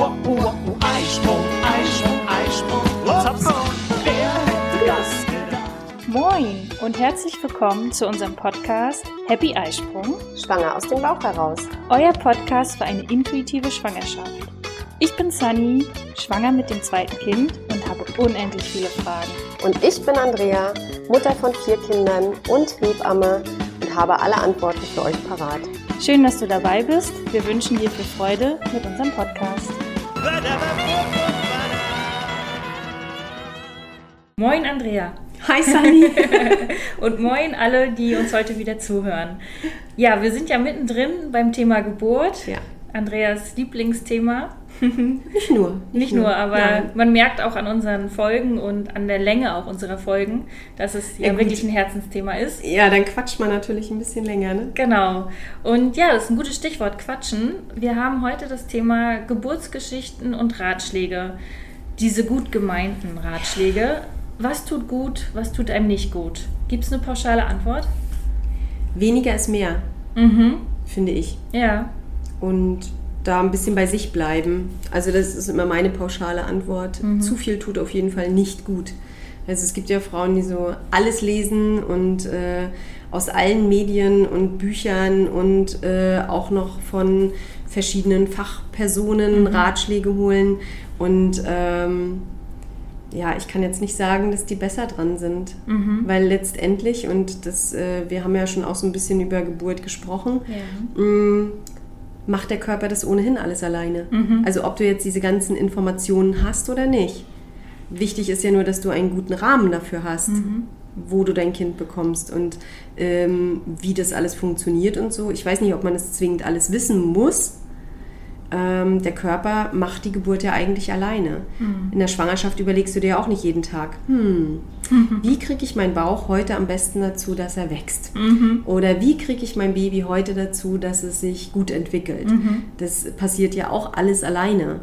uh, uh, uh, Eisprung, Eisprung, Eisprung. What's up, Phone? Wer hätte das gedacht? Moin und herzlich willkommen zu unserem Podcast Happy Eisprung, Schwanger aus dem Bauch heraus. euer Podcast für eine intuitive Schwangerschaft. Ich bin Sunny, schwanger mit dem zweiten Kind und habe unendlich viele Fragen. Und ich bin Andrea, Mutter von vier Kindern und Hebamme und habe alle Antworten für euch parat. Schön, dass du dabei bist. Wir wünschen dir viel Freude mit unserem Podcast. Moin Andrea. Hi Sunny! Und moin alle, die uns heute wieder zuhören. Ja, wir sind ja mittendrin beim Thema Geburt. Ja. Andreas Lieblingsthema. Nicht nur. Nicht nur, aber Nein. man merkt auch an unseren Folgen und an der Länge auch unserer Folgen, dass es ja, Ja, wirklich ein Herzensthema ist. Ja, dann quatscht man natürlich ein bisschen länger, ne? Genau. Und ja, das ist ein gutes Stichwort, Quatschen. Wir haben heute das Thema Geburtsgeschichten und Ratschläge. Diese gut gemeinten Ratschläge. Was tut gut, was tut einem nicht gut? Gibt es eine pauschale Antwort? Weniger ist mehr, Mhm. finde ich. Ja. Und da ein bisschen bei sich bleiben. Also das ist immer meine pauschale Antwort. Zu viel tut auf jeden Fall nicht gut. Also es gibt ja Frauen, die so alles lesen und äh, aus allen Medien und Büchern und äh, auch noch von verschiedenen Fachpersonen Ratschläge holen. Und ähm, ja, ich kann jetzt nicht sagen, dass die besser dran sind, weil letztendlich, und das, äh, wir haben ja schon auch so ein bisschen über Geburt gesprochen, Ja. Mm, macht der Körper das ohnehin alles alleine. Also ob du jetzt diese ganzen Informationen hast oder nicht. Wichtig ist ja nur, dass du einen guten Rahmen dafür hast, wo du dein Kind bekommst und ähm, wie das alles funktioniert und so. Ich weiß nicht, ob man das zwingend alles wissen muss. Ähm, der Körper macht die Geburt ja eigentlich alleine. In der Schwangerschaft überlegst du dir auch nicht jeden Tag, hm, wie kriege ich meinen Bauch heute am besten dazu, dass er wächst? Oder wie kriege ich mein Baby heute dazu, dass es sich gut entwickelt? Das passiert ja auch alles alleine.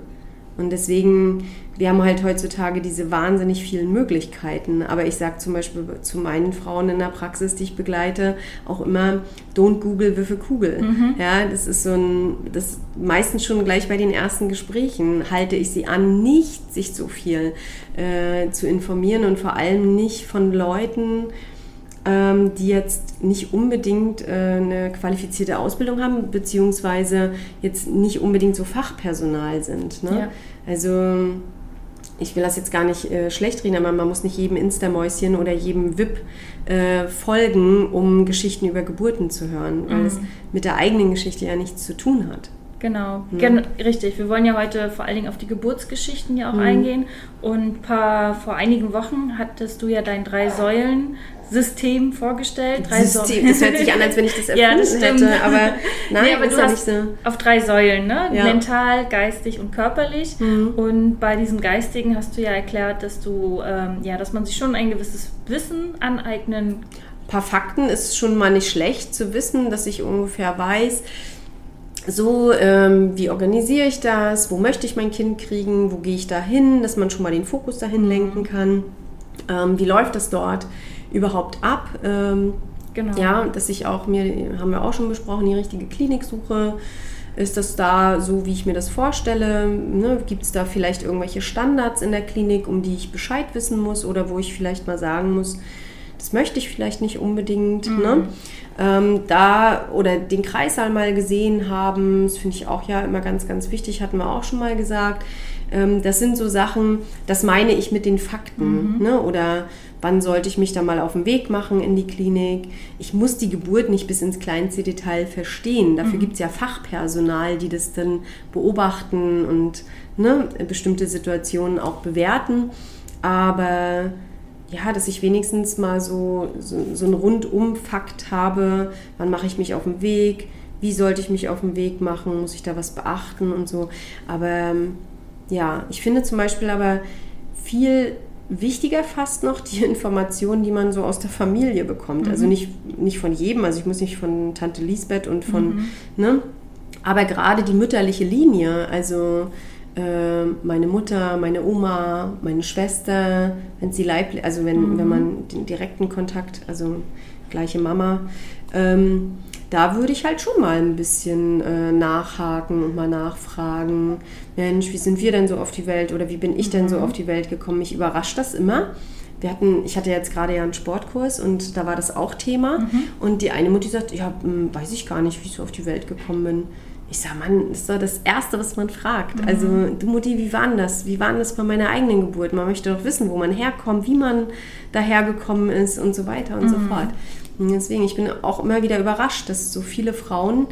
Und deswegen, wir haben halt heutzutage diese wahnsinnig vielen Möglichkeiten. Aber ich sage zum Beispiel zu meinen Frauen in der Praxis, die ich begleite, auch immer, don't Google Würfe Kugel. Ja, das ist so ein, das meistens schon gleich bei den ersten Gesprächen halte ich sie an, nicht sich so viel äh, zu informieren und vor allem nicht von Leuten, ähm, die jetzt nicht unbedingt äh, eine qualifizierte Ausbildung haben, beziehungsweise jetzt nicht unbedingt so Fachpersonal sind. Ne? Ja. Also ich will das jetzt gar nicht äh, schlecht reden, aber man muss nicht jedem Insta-Mäuschen oder jedem VIP äh, folgen, um Geschichten über Geburten zu hören, weil es mit der eigenen Geschichte ja nichts zu tun hat. Genau, Gen richtig. Wir wollen ja heute vor allen Dingen auf die Geburtsgeschichten ja auch eingehen. Und paar, vor einigen Wochen hattest du ja dein Drei-Säulen-System vorgestellt. Drei System, Säulen. das hört sich an, als wenn ich das erfunden Ja, das hätte, aber nein, nee, aber du hast so. auf drei Säulen, ne? Ja. Mental, geistig und körperlich. Mhm. Und bei diesem Geistigen hast du ja erklärt, dass du, ähm, ja, dass man sich schon ein gewisses Wissen aneignen Ein paar Fakten ist schon mal nicht schlecht zu wissen, dass ich ungefähr weiß, so, ähm, wie organisiere ich das, wo möchte ich mein Kind kriegen, wo gehe ich da hin, dass man schon mal den Fokus dahin lenken kann, ähm, wie läuft das dort überhaupt ab. Ähm, Genau. Ja, dass ich auch mir, haben wir auch schon besprochen, die richtige Klinik suche. Ist das da so, wie ich mir das vorstelle? Ne? Gibt es da vielleicht irgendwelche Standards in der Klinik, um die ich Bescheid wissen muss oder wo ich vielleicht mal sagen muss, das möchte ich vielleicht nicht unbedingt. Ne? Ähm, da oder den Kreissaal mal gesehen haben, das finde ich auch ja immer ganz, ganz wichtig, hatten wir auch schon mal gesagt. Ähm, das sind so Sachen, das meine ich mit den Fakten. Ne? Oder wann sollte ich mich da mal auf den Weg machen in die Klinik? Ich muss die Geburt nicht bis ins kleinste Detail verstehen. Dafür gibt es ja Fachpersonal, die das dann beobachten und ne, bestimmte Situationen auch bewerten. Aber ja, dass ich wenigstens mal so, so, so einen Rundum-Fakt habe, wann mache ich mich auf den Weg, wie sollte ich mich auf den Weg machen, muss ich da was beachten und so. Aber ähm, ja, ich finde zum Beispiel aber viel wichtiger fast noch die Informationen, die man so aus der Familie bekommt. Also nicht, nicht von jedem, also ich muss nicht von Tante Lisbeth und von, ne? Aber gerade die mütterliche Linie, also meine Mutter, meine Oma, meine Schwester, wenn sie leiblich, also wenn, wenn man den direkten Kontakt, also gleiche Mama, ähm, da würde ich halt schon mal ein bisschen äh, nachhaken und mal nachfragen, Mensch, wie sind wir denn so auf die Welt oder wie bin ich denn so auf die Welt gekommen? Mich überrascht das immer. Wir hatten, ich hatte jetzt gerade ja einen Sportkurs und da war das auch Thema. Und die eine Mutti sagt, ja, hm, weiß ich gar nicht, wie ich so auf die Welt gekommen bin. Ich sag, Mann, das ist doch das Erste, was man fragt. Also, du Mutti, wie war denn das? Wie war denn das bei meiner eigenen Geburt? Man möchte doch wissen, wo man herkommt, wie man dahergekommen ist und so weiter und so fort. Und deswegen, ich bin auch immer wieder überrascht, dass so viele Frauen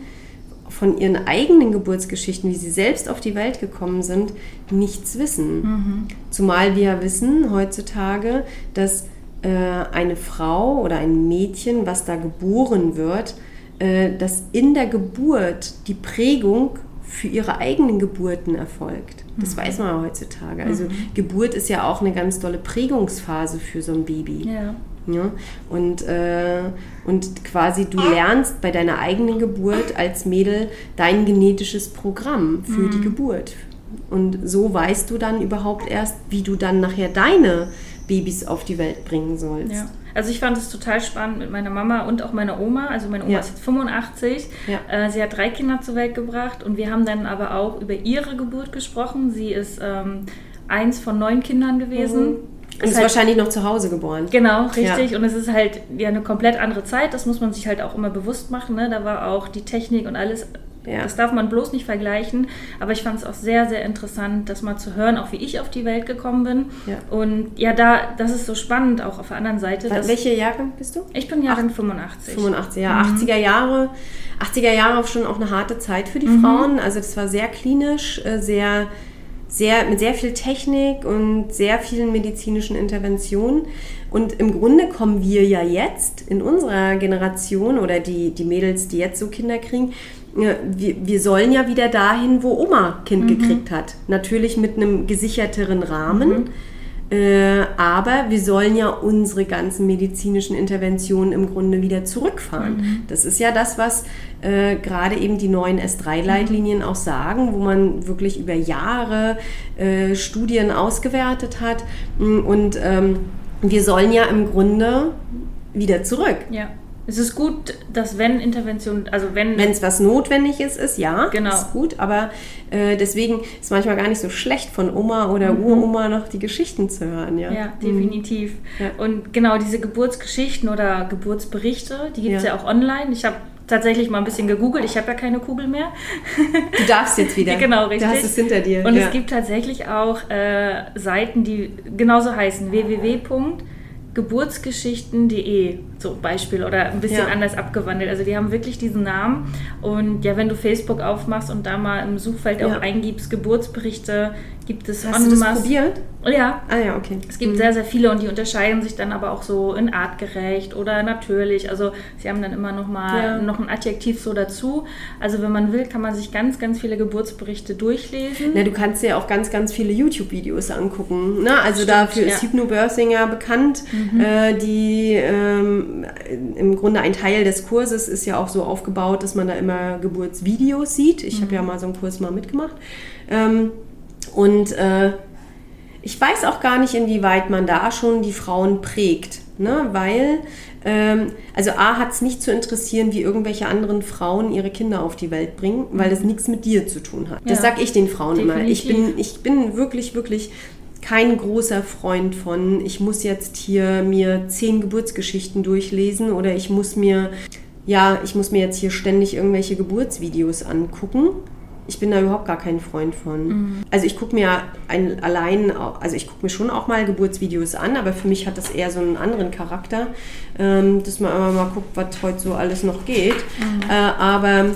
von ihren eigenen Geburtsgeschichten, wie sie selbst auf die Welt gekommen sind, nichts wissen. Zumal wir ja wissen heutzutage, dass äh, eine Frau oder ein Mädchen, was da geboren wird, dass in der Geburt die Prägung für ihre eigenen Geburten erfolgt. Das weiß man ja heutzutage. Also Geburt ist ja auch eine ganz tolle Prägungsphase für so ein Baby. Ja. Ja? Und, äh, und quasi du lernst bei deiner eigenen Geburt als Mädel dein genetisches Programm für die Geburt. Und so weißt du dann überhaupt erst, wie du dann nachher deine Babys auf die Welt bringen sollst. Ja. Also ich fand es total spannend mit meiner Mama und auch meiner Oma. Also meine Oma Ja. ist jetzt 85. Ja. Äh, sie hat drei Kinder zur Welt gebracht und wir haben dann aber auch über ihre Geburt gesprochen. Sie ist ähm, eins von neun Kindern gewesen. Mhm. Und ist halt- wahrscheinlich noch zu Hause geboren. Genau, richtig. Und es ist halt ja eine komplett andere Zeit. Das muss man sich halt auch immer bewusst machen. Ne? Da war auch die Technik und alles. Ja. Das darf man bloß nicht vergleichen. Aber ich fand es auch sehr, sehr interessant, das mal zu hören, auch wie ich auf die Welt gekommen bin. Ja. Und ja, da, das ist so spannend, auch auf der anderen Seite. dass- Welche Jahrgang bist du? ich bin Jahrgang 85. 85, ja. 80er Jahre. 80er Jahre schon auch eine harte Zeit für die Frauen. Also das war sehr klinisch, äh, sehr, sehr, mit sehr viel Technik und sehr vielen medizinischen Interventionen. Und im Grunde kommen wir ja jetzt in unserer Generation oder die, die Mädels, die jetzt so Kinder kriegen, wir, wir sollen ja wieder dahin, wo Oma Kind gekriegt hat. Natürlich mit einem gesicherteren Rahmen. Äh, aber wir sollen ja unsere ganzen medizinischen Interventionen im Grunde wieder zurückfahren. Das ist ja das, was äh, gerade eben die neuen S3-Leitlinien auch sagen, wo man wirklich über Jahre äh, Studien ausgewertet hat. Mm, Und ähm, wir sollen ja im Grunde wieder zurück. Ja. Es ist gut, dass wenn Intervention, also wenn, Wenn es was notwendig ist, ist ja, Genau. ist gut, aber äh, deswegen ist manchmal gar nicht so schlecht von Oma oder Uroma noch die Geschichten zu hören. Ja, Mhm. Ja, definitiv. Ja. Und genau diese Geburtsgeschichten oder Geburtsberichte, die gibt es ja. Ja. auch online. Ich habe tatsächlich mal ein bisschen gegoogelt. Ich habe ja keine Kugel mehr. Du darfst jetzt wieder. Genau, richtig. Du hast es hinter dir. Und ja. es gibt tatsächlich auch äh, Seiten, die genauso heißen: www.geburtsgeschichten.de zum Beispiel oder ein bisschen Ja. anders abgewandelt. Also die haben wirklich diesen Namen. Und ja, wenn du Facebook aufmachst und da mal im Suchfeld Ja. auch eingibst, Geburtsberichte, gibt es Hast du das probiert? Ja, Ah ja, okay. es gibt sehr, sehr viele und die unterscheiden sich dann aber auch so in artgerecht oder natürlich. Also sie haben dann immer noch mal Ja. noch ein Adjektiv so dazu. Also wenn man will, kann man sich ganz, ganz viele Geburtsberichte durchlesen. Na, du kannst dir auch ganz, ganz viele YouTube-Videos angucken. Ne? Also Stimmt, dafür ist ja. Mhm. Hypnobirthing ja bekannt. Äh, die ähm, im Grunde ein Teil des Kurses ist ja auch so aufgebaut, dass man da immer Geburtsvideos sieht. Ich Mhm. habe ja mal so einen Kurs mal mitgemacht. Ähm, und äh, ich weiß auch gar nicht, inwieweit man da schon die Frauen prägt. Ne? Weil, ähm, also A hat es nicht zu interessieren, wie irgendwelche anderen Frauen ihre Kinder auf die Welt bringen, weil das nichts mit dir zu tun hat. Das Ja. sag ich den Frauen immer. Ich Definitiv. bin, ich bin wirklich, wirklich kein großer Freund von, ich muss jetzt hier mir zehn Geburtsgeschichten durchlesen oder ich muss mir, ja, ich muss mir jetzt hier ständig irgendwelche Geburtsvideos angucken. Ich bin da überhaupt gar kein Freund von. Also ich gucke mir ein, allein, also ich gucke mir schon auch mal Geburtsvideos an, aber für mich hat das eher so einen anderen Charakter, ähm, dass man immer mal guckt, was heute so alles noch geht. Äh, aber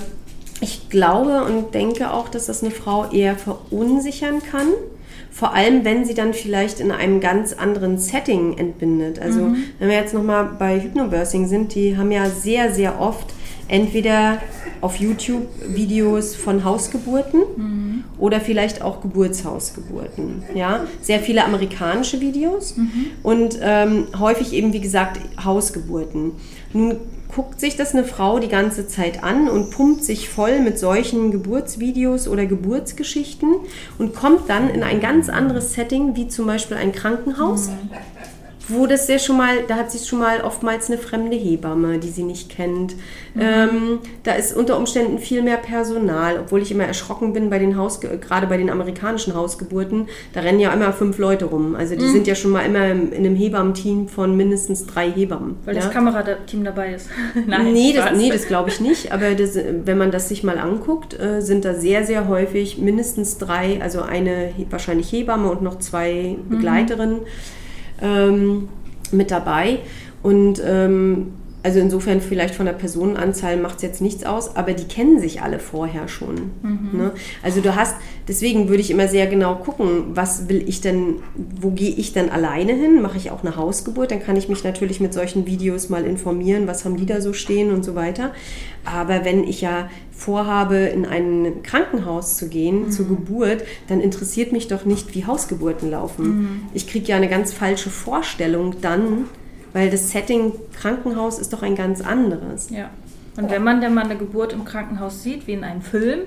ich glaube und denke auch, dass das eine Frau eher verunsichern kann. Vor allem, wenn sie dann vielleicht in einem ganz anderen Setting entbindet. Also, wenn wir jetzt nochmal bei Hypnobirthing sind, die haben ja sehr, sehr oft entweder auf YouTube Videos von Hausgeburten oder vielleicht auch Geburtshausgeburten. Ja? Sehr viele amerikanische Videos und ähm, häufig eben, wie gesagt, Hausgeburten. Nun guckt sich das eine Frau die ganze Zeit an und pumpt sich voll mit solchen Geburtsvideos oder Geburtsgeschichten und kommt dann in ein ganz anderes Setting, wie zum Beispiel ein Krankenhaus, wo das ja schon mal, da hat sie schon mal oftmals eine fremde Hebamme, die sie nicht kennt. Ähm, da ist unter Umständen viel mehr Personal, obwohl ich immer erschrocken bin bei den Haus, gerade bei den amerikanischen Hausgeburten, da rennen ja immer fünf Leute rum. Also die sind ja schon mal immer in einem Hebammenteam von mindestens drei Hebammen. Weil ja? das Kamerateam dabei ist. nee, das, nee, das glaube ich nicht. Aber das, wenn man das sich mal anguckt, äh, sind da sehr, sehr häufig mindestens drei, also eine he- wahrscheinlich Hebamme und noch zwei Begleiterinnen ähm, mit dabei. Und ähm, also insofern vielleicht von der Personenanzahl macht es jetzt nichts aus, aber die kennen sich alle vorher schon. Ne? Also du hast, deswegen würde ich immer sehr genau gucken, was will ich denn, wo gehe ich denn alleine hin? Mache ich auch eine Hausgeburt? Dann kann ich mich natürlich mit solchen Videos mal informieren, was haben die da so stehen und so weiter. Aber wenn ich ja vorhabe, in ein Krankenhaus zu gehen zur Geburt, dann interessiert mich doch nicht, wie Hausgeburten laufen. Ich kriege ja eine ganz falsche Vorstellung dann, weil das Setting Krankenhaus ist doch ein ganz anderes. Ja. Und wenn man dann mal eine Geburt im Krankenhaus sieht, wie in einem Film,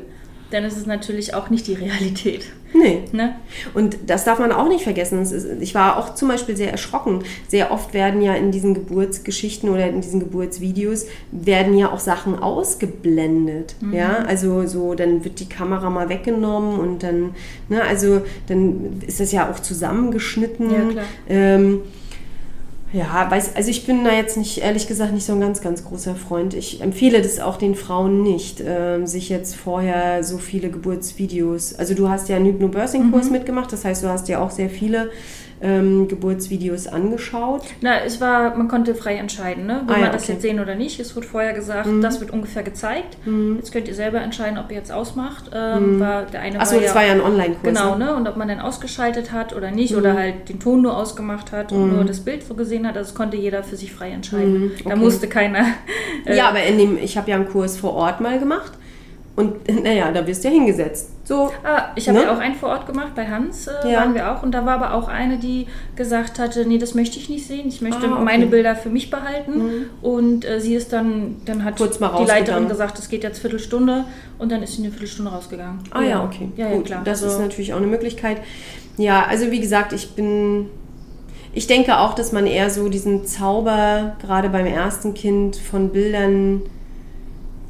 dann ist es natürlich auch nicht die Realität. Nee. Ne? Und das darf man auch nicht vergessen. Ist, ich war auch zum Beispiel sehr erschrocken. Sehr oft werden ja in diesen Geburtsgeschichten oder in diesen Geburtsvideos werden ja auch Sachen ausgeblendet. Ja, also so, dann wird die Kamera mal weggenommen und dann, ne, also dann ist das ja auch zusammengeschnitten. Ja, klar. Ähm, ja, weiß, also ich bin da jetzt nicht, ehrlich gesagt, nicht so ein ganz, ganz großer Freund. Ich empfehle das auch den Frauen nicht, ähm, sich jetzt vorher so viele Geburtsvideos. Also du hast ja einen Hypnobirthing-Kurs mitgemacht, das heißt, du hast ja auch sehr viele ähm, Geburtsvideos angeschaut. Na, es war, man konnte frei entscheiden, ne? Will Ah, ja, man das okay. Mhm. jetzt sehen oder nicht? Es wurde vorher gesagt, das wird ungefähr gezeigt. Jetzt könnt ihr selber entscheiden, ob ihr jetzt ausmacht. Ähm, war, der eine Achso, das ja, war ja ein Online-Kurs. Genau, ne? ne? Und ob man dann ausgeschaltet hat oder nicht Mhm. oder halt den Ton nur ausgemacht hat und nur das Bild so gesehen hat. Also das konnte jeder für sich frei entscheiden. Da Mhm, okay. musste keiner. äh, Ja, aber in dem, ich habe ja einen Kurs vor Ort mal gemacht und naja, da wirst du ja hingesetzt. So, Ah, ich habe Ne? ja auch einen vor Ort gemacht, bei Hans äh, Ja. waren wir auch. Und da war aber auch eine, die gesagt hatte, nee, das möchte ich nicht sehen. Ich möchte Ah, okay. Mhm. meine Bilder für mich behalten. Und äh, sie ist dann, dann hat die Leiterin gesagt, es geht jetzt Viertelstunde. Und dann ist sie eine Viertelstunde rausgegangen. Ah ja, okay. Ja, ja, Gut, klar. Das Also- ist natürlich auch eine Möglichkeit. Ja, also wie gesagt, ich bin. Ich denke auch, dass man eher so diesen Zauber, gerade beim ersten Kind, von Bildern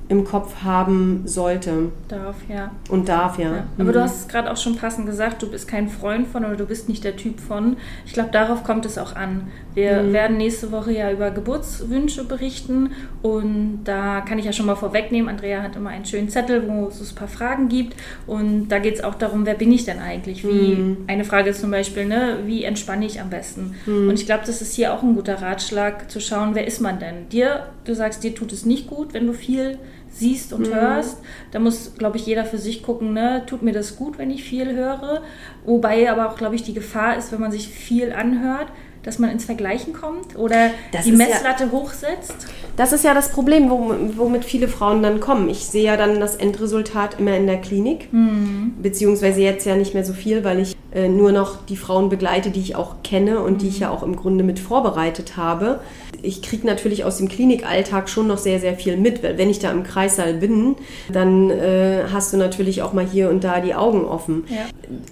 im Kopf haben sollte Darauf, ja. und darf, ja. Ja. Aber Mhm. du hast es gerade auch schon passend gesagt, du bist kein Freund von oder du bist nicht der Typ von. Ich glaube, darauf kommt es auch an. Wir Mhm. werden nächste Woche ja über Geburtswünsche berichten und da kann ich ja schon mal vorwegnehmen, Andrea hat immer einen schönen Zettel, wo es ein paar Fragen gibt und da geht es auch darum, wer bin ich denn eigentlich? Wie, Mhm. Eine Frage ist zum Beispiel, ne, wie entspanne ich am besten? Mhm. Und ich glaube, das ist hier auch ein guter Ratschlag, zu schauen, wer ist man denn? Dir, du sagst, dir tut es nicht gut, wenn du viel siehst und hörst. Da muss, glaube ich, jeder für sich gucken, ne? tut mir das gut, wenn ich viel höre. Wobei aber auch, glaube ich, die Gefahr ist, wenn man sich viel anhört, dass man ins Vergleichen kommt oder Das die ist ja- Messlatte hochsetzt. Das ist ja das Problem, wom- womit viele Frauen dann kommen. Ich sehe ja dann das Endresultat immer in der Klinik, beziehungsweise jetzt ja nicht mehr so viel, weil ich äh, nur noch die Frauen begleite, die ich auch kenne und die ich ja auch im Grunde mit vorbereitet habe. Ich kriege natürlich aus dem Klinikalltag schon noch sehr, sehr viel mit. weil Wenn ich da im Kreissaal bin, dann äh, hast du natürlich auch mal hier und da die Augen offen. Ja.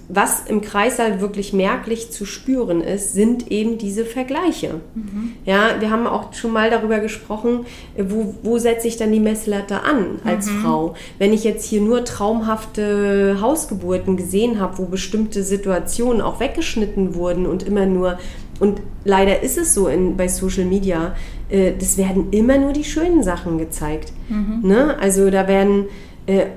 Was im Kreissaal wirklich merklich zu spüren ist, sind eben diese Vergleiche. Ja, wir haben auch schon mal darüber gesprochen, äh, wo, wo setze ich dann die Messlatte an als Frau? Wenn ich jetzt hier nur traumhafte Hausgeburten gesehen habe, wo bestimmte Situationen auch weggeschnitten wurden und immer nur, und leider ist es so in, bei Social Media, äh, das werden immer nur die schönen Sachen gezeigt. Ne? Also da werden,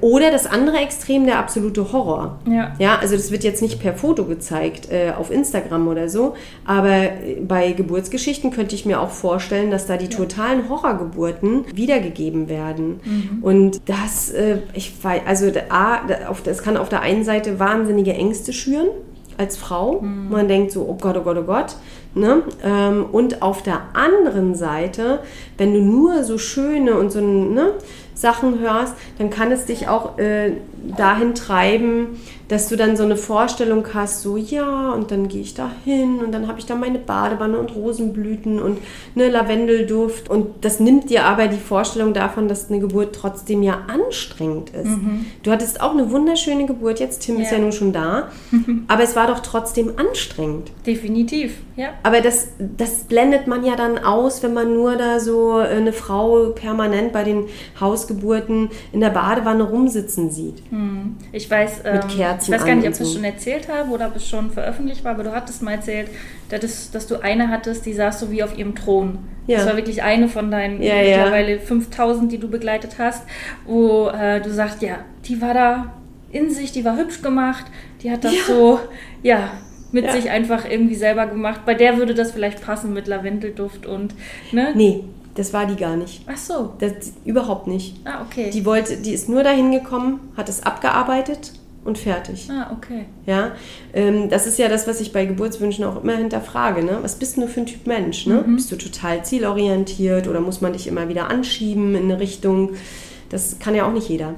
oder das andere Extrem, der absolute Horror. Ja. Ja, also das wird jetzt nicht per Foto gezeigt äh, auf Instagram oder so, aber äh, bei Geburtsgeschichten könnte ich mir auch vorstellen, dass da die totalen Horrorgeburten wiedergegeben werden. Und das, äh, ich weiß, also A, das kann auf der einen Seite wahnsinnige Ängste schüren als Frau. Man denkt so, oh Gott, oh Gott, oh Gott. Ne? Ähm, und auf der anderen Seite, wenn du nur so schöne und so ne, Sachen hörst, dann kann es dich auch äh, dahin treiben, dass du dann so eine Vorstellung hast, so ja, und dann gehe ich da hin und dann habe ich da meine Badewanne und Rosenblüten und eine Lavendelduft. Und das nimmt dir aber die Vorstellung davon, dass eine Geburt trotzdem ja anstrengend ist. Du hattest auch eine wunderschöne Geburt, jetzt Tim ist Ja. ja nun schon da, aber es war doch trotzdem anstrengend. Definitiv, ja. Aber das, das blendet man ja dann aus, wenn man nur da so äh, eine Frau permanent bei den Hausgeburten in der Badewanne rumsitzen sieht. Ich weiß, ähm, Kerzen ich weiß gar nicht, ob ich das so. schon erzählt habe oder ob es schon veröffentlicht war, aber du hattest mal erzählt, dass, es- dass du eine hattest, die saß so wie auf ihrem Thron. Ja. Das war wirklich eine von deinen Ja, ja. mittlerweile 5000, die du begleitet hast, wo äh, du sagst, ja, die war da in sich, die war hübsch gemacht, die hat das Ja. so, ja, mit Ja. sich einfach irgendwie selber gemacht. Bei der würde das vielleicht passen mit Lavendelduft und, ne? Nee, das war die gar nicht. Ach so. Das, überhaupt nicht. Ah, okay. Die wollte, die ist nur dahin gekommen, hat es abgearbeitet und fertig. ah, okay. Ja, ähm, das ist ja das, was ich bei Geburtswünschen auch immer hinterfrage. Ne? Was bist du für ein Typ Mensch? Ne? Bist du total zielorientiert oder muss man dich immer wieder anschieben in eine Richtung? Das kann ja auch nicht jeder.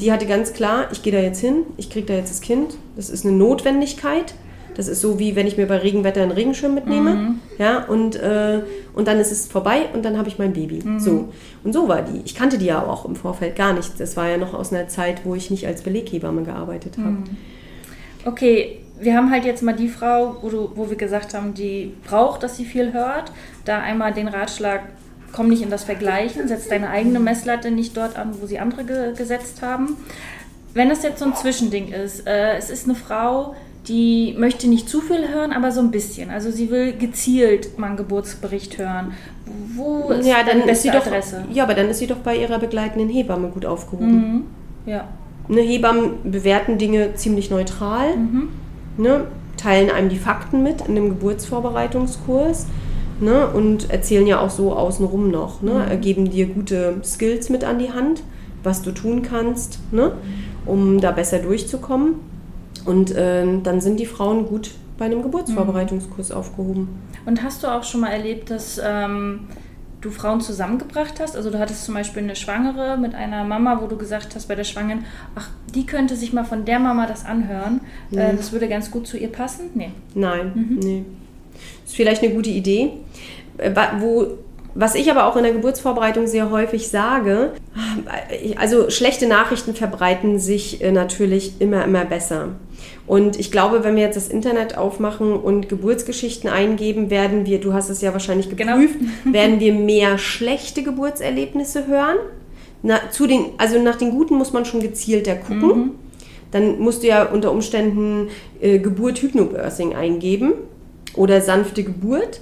Die hatte ganz klar, ich gehe da jetzt hin, ich kriege da jetzt das Kind. Das ist eine Notwendigkeit. Das ist so wie wenn ich mir bei Regenwetter einen Regenschirm mitnehme. Ja, und, äh, und dann ist es vorbei und dann habe ich mein Baby. So. Und so war die. Ich kannte die ja auch im Vorfeld gar nicht. Das war ja noch aus einer Zeit, wo ich nicht als Beleghebamme gearbeitet habe. Okay, wir haben halt jetzt mal die Frau, wo, du, wo wir gesagt haben, die braucht, dass sie viel hört. Da einmal den Ratschlag, komm nicht in das Vergleichen, setz deine eigene Messlatte nicht dort an, wo sie andere ge gesetzt haben. Wenn das jetzt so ein Zwischending ist, äh, es ist eine Frau, die möchte nicht zu viel hören, aber so ein bisschen. Also sie will gezielt mal einen Geburtsbericht hören. Wo ist Ja, dann ist sie doch, Adresse? ja, aber dann ist sie doch bei ihrer begleitenden Hebamme gut aufgehoben. Mhm. Ja. Ne, Hebammen bewerten Dinge ziemlich neutral, Mhm. ne, teilen einem die Fakten mit in dem Geburtsvorbereitungskurs ne, und erzählen ja auch so außenrum noch, ne, Mhm. geben dir gute Skills mit an die Hand, was du tun kannst, ne, um da besser durchzukommen. Und ähm, dann sind die Frauen gut bei einem Geburtsvorbereitungskurs aufgehoben. Und hast du auch schon mal erlebt, dass ähm, du Frauen zusammengebracht hast? Also du hattest zum Beispiel eine Schwangere mit einer Mama, wo du gesagt hast bei der Schwangeren, ach, die könnte sich mal von der Mama das anhören. Äh, das würde ganz gut zu ihr passen? Nee. Nein, Mhm. nee. Ist vielleicht eine gute Idee. Äh, Wo, was ich aber auch in der Geburtsvorbereitung sehr häufig sage, äh, also schlechte Nachrichten verbreiten sich äh, natürlich immer, immer besser. Und ich glaube, wenn wir jetzt das Internet aufmachen und Geburtsgeschichten eingeben, werden wir, du hast es ja wahrscheinlich Genau. geprüft, werden wir mehr schlechte Geburtserlebnisse hören. Na, zu den, also nach den guten muss man schon gezielter gucken. Dann musst du ja unter Umständen äh, Geburt Hypnobirthing eingeben oder sanfte Geburt.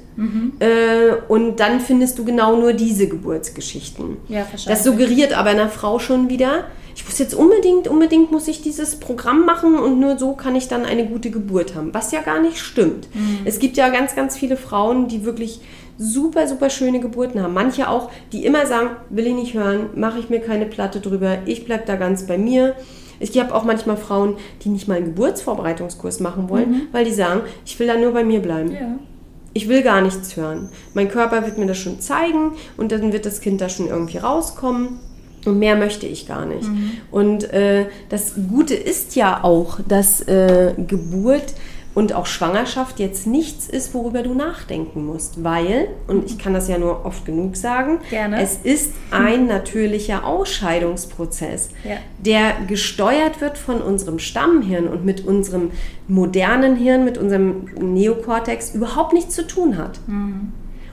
Äh, und dann findest du genau nur diese Geburtsgeschichten. Ja, verstanden. Das suggeriert aber einer Frau schon wieder, ich muss jetzt unbedingt, unbedingt muss ich dieses Programm machen und nur so kann ich dann eine gute Geburt haben. Was ja gar nicht stimmt. Es gibt ja ganz, ganz viele Frauen, die wirklich super, super schöne Geburten haben. Manche auch, die immer sagen, will ich nicht hören, mache ich mir keine Platte drüber, ich bleib da ganz bei mir. Ich habe auch manchmal Frauen, die nicht mal einen Geburtsvorbereitungskurs machen wollen, weil die sagen, ich will da nur bei mir bleiben. ja. Ich will gar nichts hören. Mein Körper wird mir das schon zeigen und dann wird das Kind da schon irgendwie rauskommen. Und mehr möchte ich gar nicht. Und äh, das Gute ist ja auch, dass äh, Geburt und auch Schwangerschaft jetzt nichts ist, worüber du nachdenken musst. Weil, und ich kann das ja nur oft genug sagen, Gerne. es ist ein natürlicher Ausscheidungsprozess, Ja. der gesteuert wird von unserem Stammhirn und mit unserem modernen Hirn, mit unserem Neokortex überhaupt nichts zu tun hat.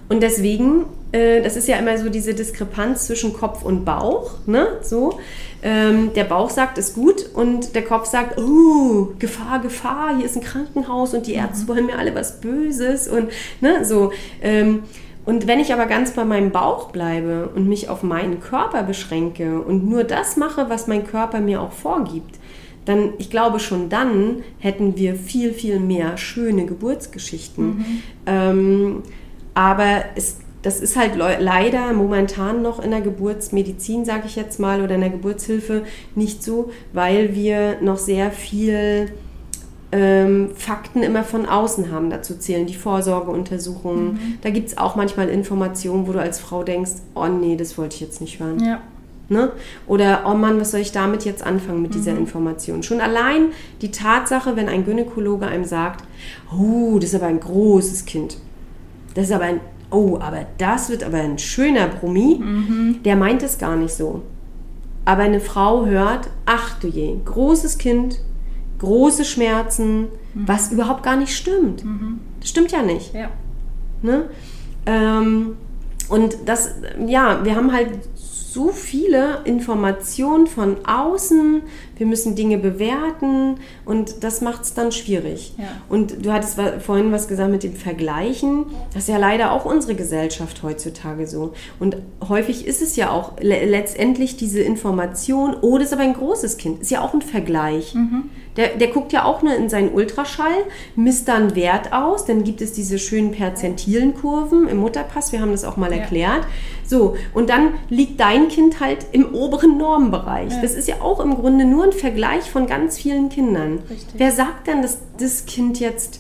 Und deswegen, äh, das ist ja immer so diese Diskrepanz zwischen Kopf und Bauch, ne? So. Ähm, der Bauch sagt, ist gut und der Kopf sagt, oh, Gefahr, Gefahr, hier ist ein Krankenhaus und die Ärzte wollen mir alle was Böses und ne, so. Ähm, und wenn ich aber ganz bei meinem Bauch bleibe und mich auf meinen Körper beschränke und nur das mache, was mein Körper mir auch vorgibt, dann, ich glaube, schon dann hätten wir viel, viel mehr schöne Geburtsgeschichten. Ähm, aber es, das ist halt leider momentan noch in der Geburtsmedizin, sage ich jetzt mal, oder in der Geburtshilfe nicht so, weil wir noch sehr viel ähm, Fakten immer von außen haben. Dazu zählen die Vorsorgeuntersuchungen. Da gibt es auch manchmal Informationen, wo du als Frau denkst, oh nee, das wollte ich jetzt nicht hören. Ja. Ne? Oder, oh Mann, was soll ich damit jetzt anfangen mit dieser Information? Schon allein die Tatsache, wenn ein Gynäkologe einem sagt, oh, das ist aber ein großes Kind. Das ist aber ein, oh, aber das wird aber ein schöner Brummi. Der meint es gar nicht so. Aber eine Frau hört, ach du je, großes Kind, große Schmerzen, was überhaupt gar nicht stimmt. Das stimmt ja nicht. Ja. Ne? Ähm, und das, ja, wir haben halt so viele Informationen von außen, wir müssen Dinge bewerten und das macht es dann schwierig. Ja. Und du hattest vorhin was gesagt mit dem Vergleichen. Das ist ja leider auch unsere Gesellschaft heutzutage so. Und häufig ist es ja auch le letztendlich diese Information, oh, das ist aber ein großes Kind, ist ja auch ein Vergleich. Der, der guckt ja auch nur in seinen Ultraschall, misst da einen Wert aus, dann gibt es diese schönen Perzentilenkurven im Mutterpass, wir haben das auch mal Ja. erklärt. So, und dann liegt dein Kind halt im oberen Normbereich. Ja. Das ist ja auch im Grunde nur ein Vergleich von ganz vielen Kindern. Richtig. Wer sagt denn, dass das Kind jetzt,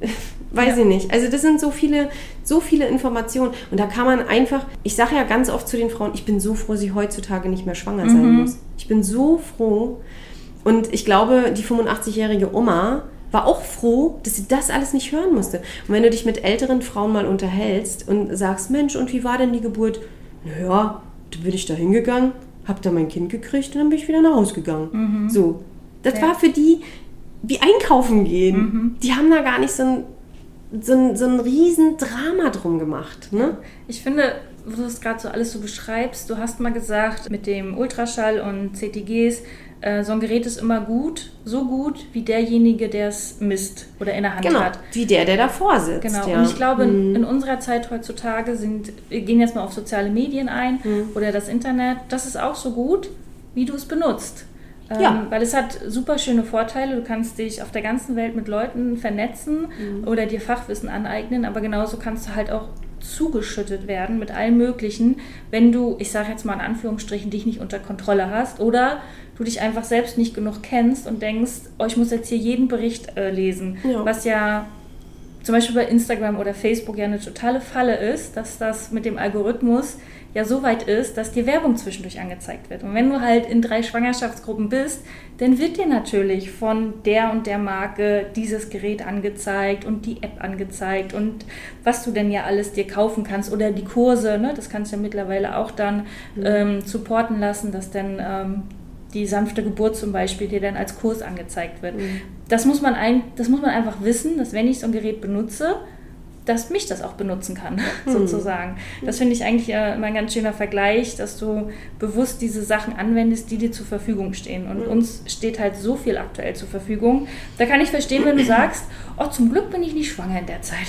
weiß Ja. ich nicht. Also das sind so viele, so viele Informationen. Und da kann man einfach, ich sage ja ganz oft zu den Frauen, ich bin so froh, sie heutzutage nicht mehr schwanger sein Mhm. muss. Ich bin so froh. Und ich glaube, die 85-jährige Oma war auch froh, dass sie das alles nicht hören musste. Und wenn du dich mit älteren Frauen mal unterhältst und sagst, Mensch, und wie war denn die Geburt? Naja, da bin ich da hingegangen, hab da mein Kind gekriegt und dann bin ich wieder nach Hause gegangen. So. Das Ja. war für die wie einkaufen gehen. Die haben da gar nicht so ein, so ein, so ein riesen Drama drum gemacht. Ne? Ich finde, wo du es gerade so alles so beschreibst, du hast mal gesagt, mit dem Ultraschall und CTGs, äh, so ein Gerät ist immer gut, so gut wie derjenige, der es misst oder in der Hand Genau, hat. wie der, der davor sitzt. Genau, ja. und ich glaube, Mhm. in, in unserer Zeit heutzutage sind, wir gehen jetzt mal auf soziale Medien ein Mhm. oder das Internet, das ist auch so gut, wie du es benutzt. Ähm, Ja. Weil es hat super schöne Vorteile. Du kannst dich auf der ganzen Welt mit Leuten vernetzen Mhm. oder dir Fachwissen aneignen, aber genauso kannst du halt auch zugeschüttet werden mit allem Möglichen, wenn du, ich sage jetzt mal in Anführungsstrichen, dich nicht unter Kontrolle hast oder du dich einfach selbst nicht genug kennst und denkst, oh, ich muss jetzt hier jeden Bericht äh, lesen, Ja. was ja zum Beispiel bei Instagram oder Facebook ja eine totale Falle ist, dass das mit dem Algorithmus ja so weit ist, dass dir Werbung zwischendurch angezeigt wird. Und wenn du halt in drei Schwangerschaftsgruppen bist, dann wird dir natürlich von der und der Marke dieses Gerät angezeigt und die App angezeigt und was du denn ja alles dir kaufen kannst oder die Kurse, ne, das kannst du ja mittlerweile auch dann ähm, supporten lassen, dass dann ähm, die sanfte Geburt zum Beispiel dir dann als Kurs angezeigt wird. Das, muss man ein, das muss man einfach wissen, dass wenn ich so ein Gerät benutze, dass mich das auch benutzen kann, sozusagen. Das finde ich eigentlich äh, immer ein ganz schöner Vergleich, dass du bewusst diese Sachen anwendest, die dir zur Verfügung stehen. Und uns steht halt so viel aktuell zur Verfügung. Da kann ich verstehen, wenn du sagst, oh, zum Glück bin ich nicht schwanger in der Zeit.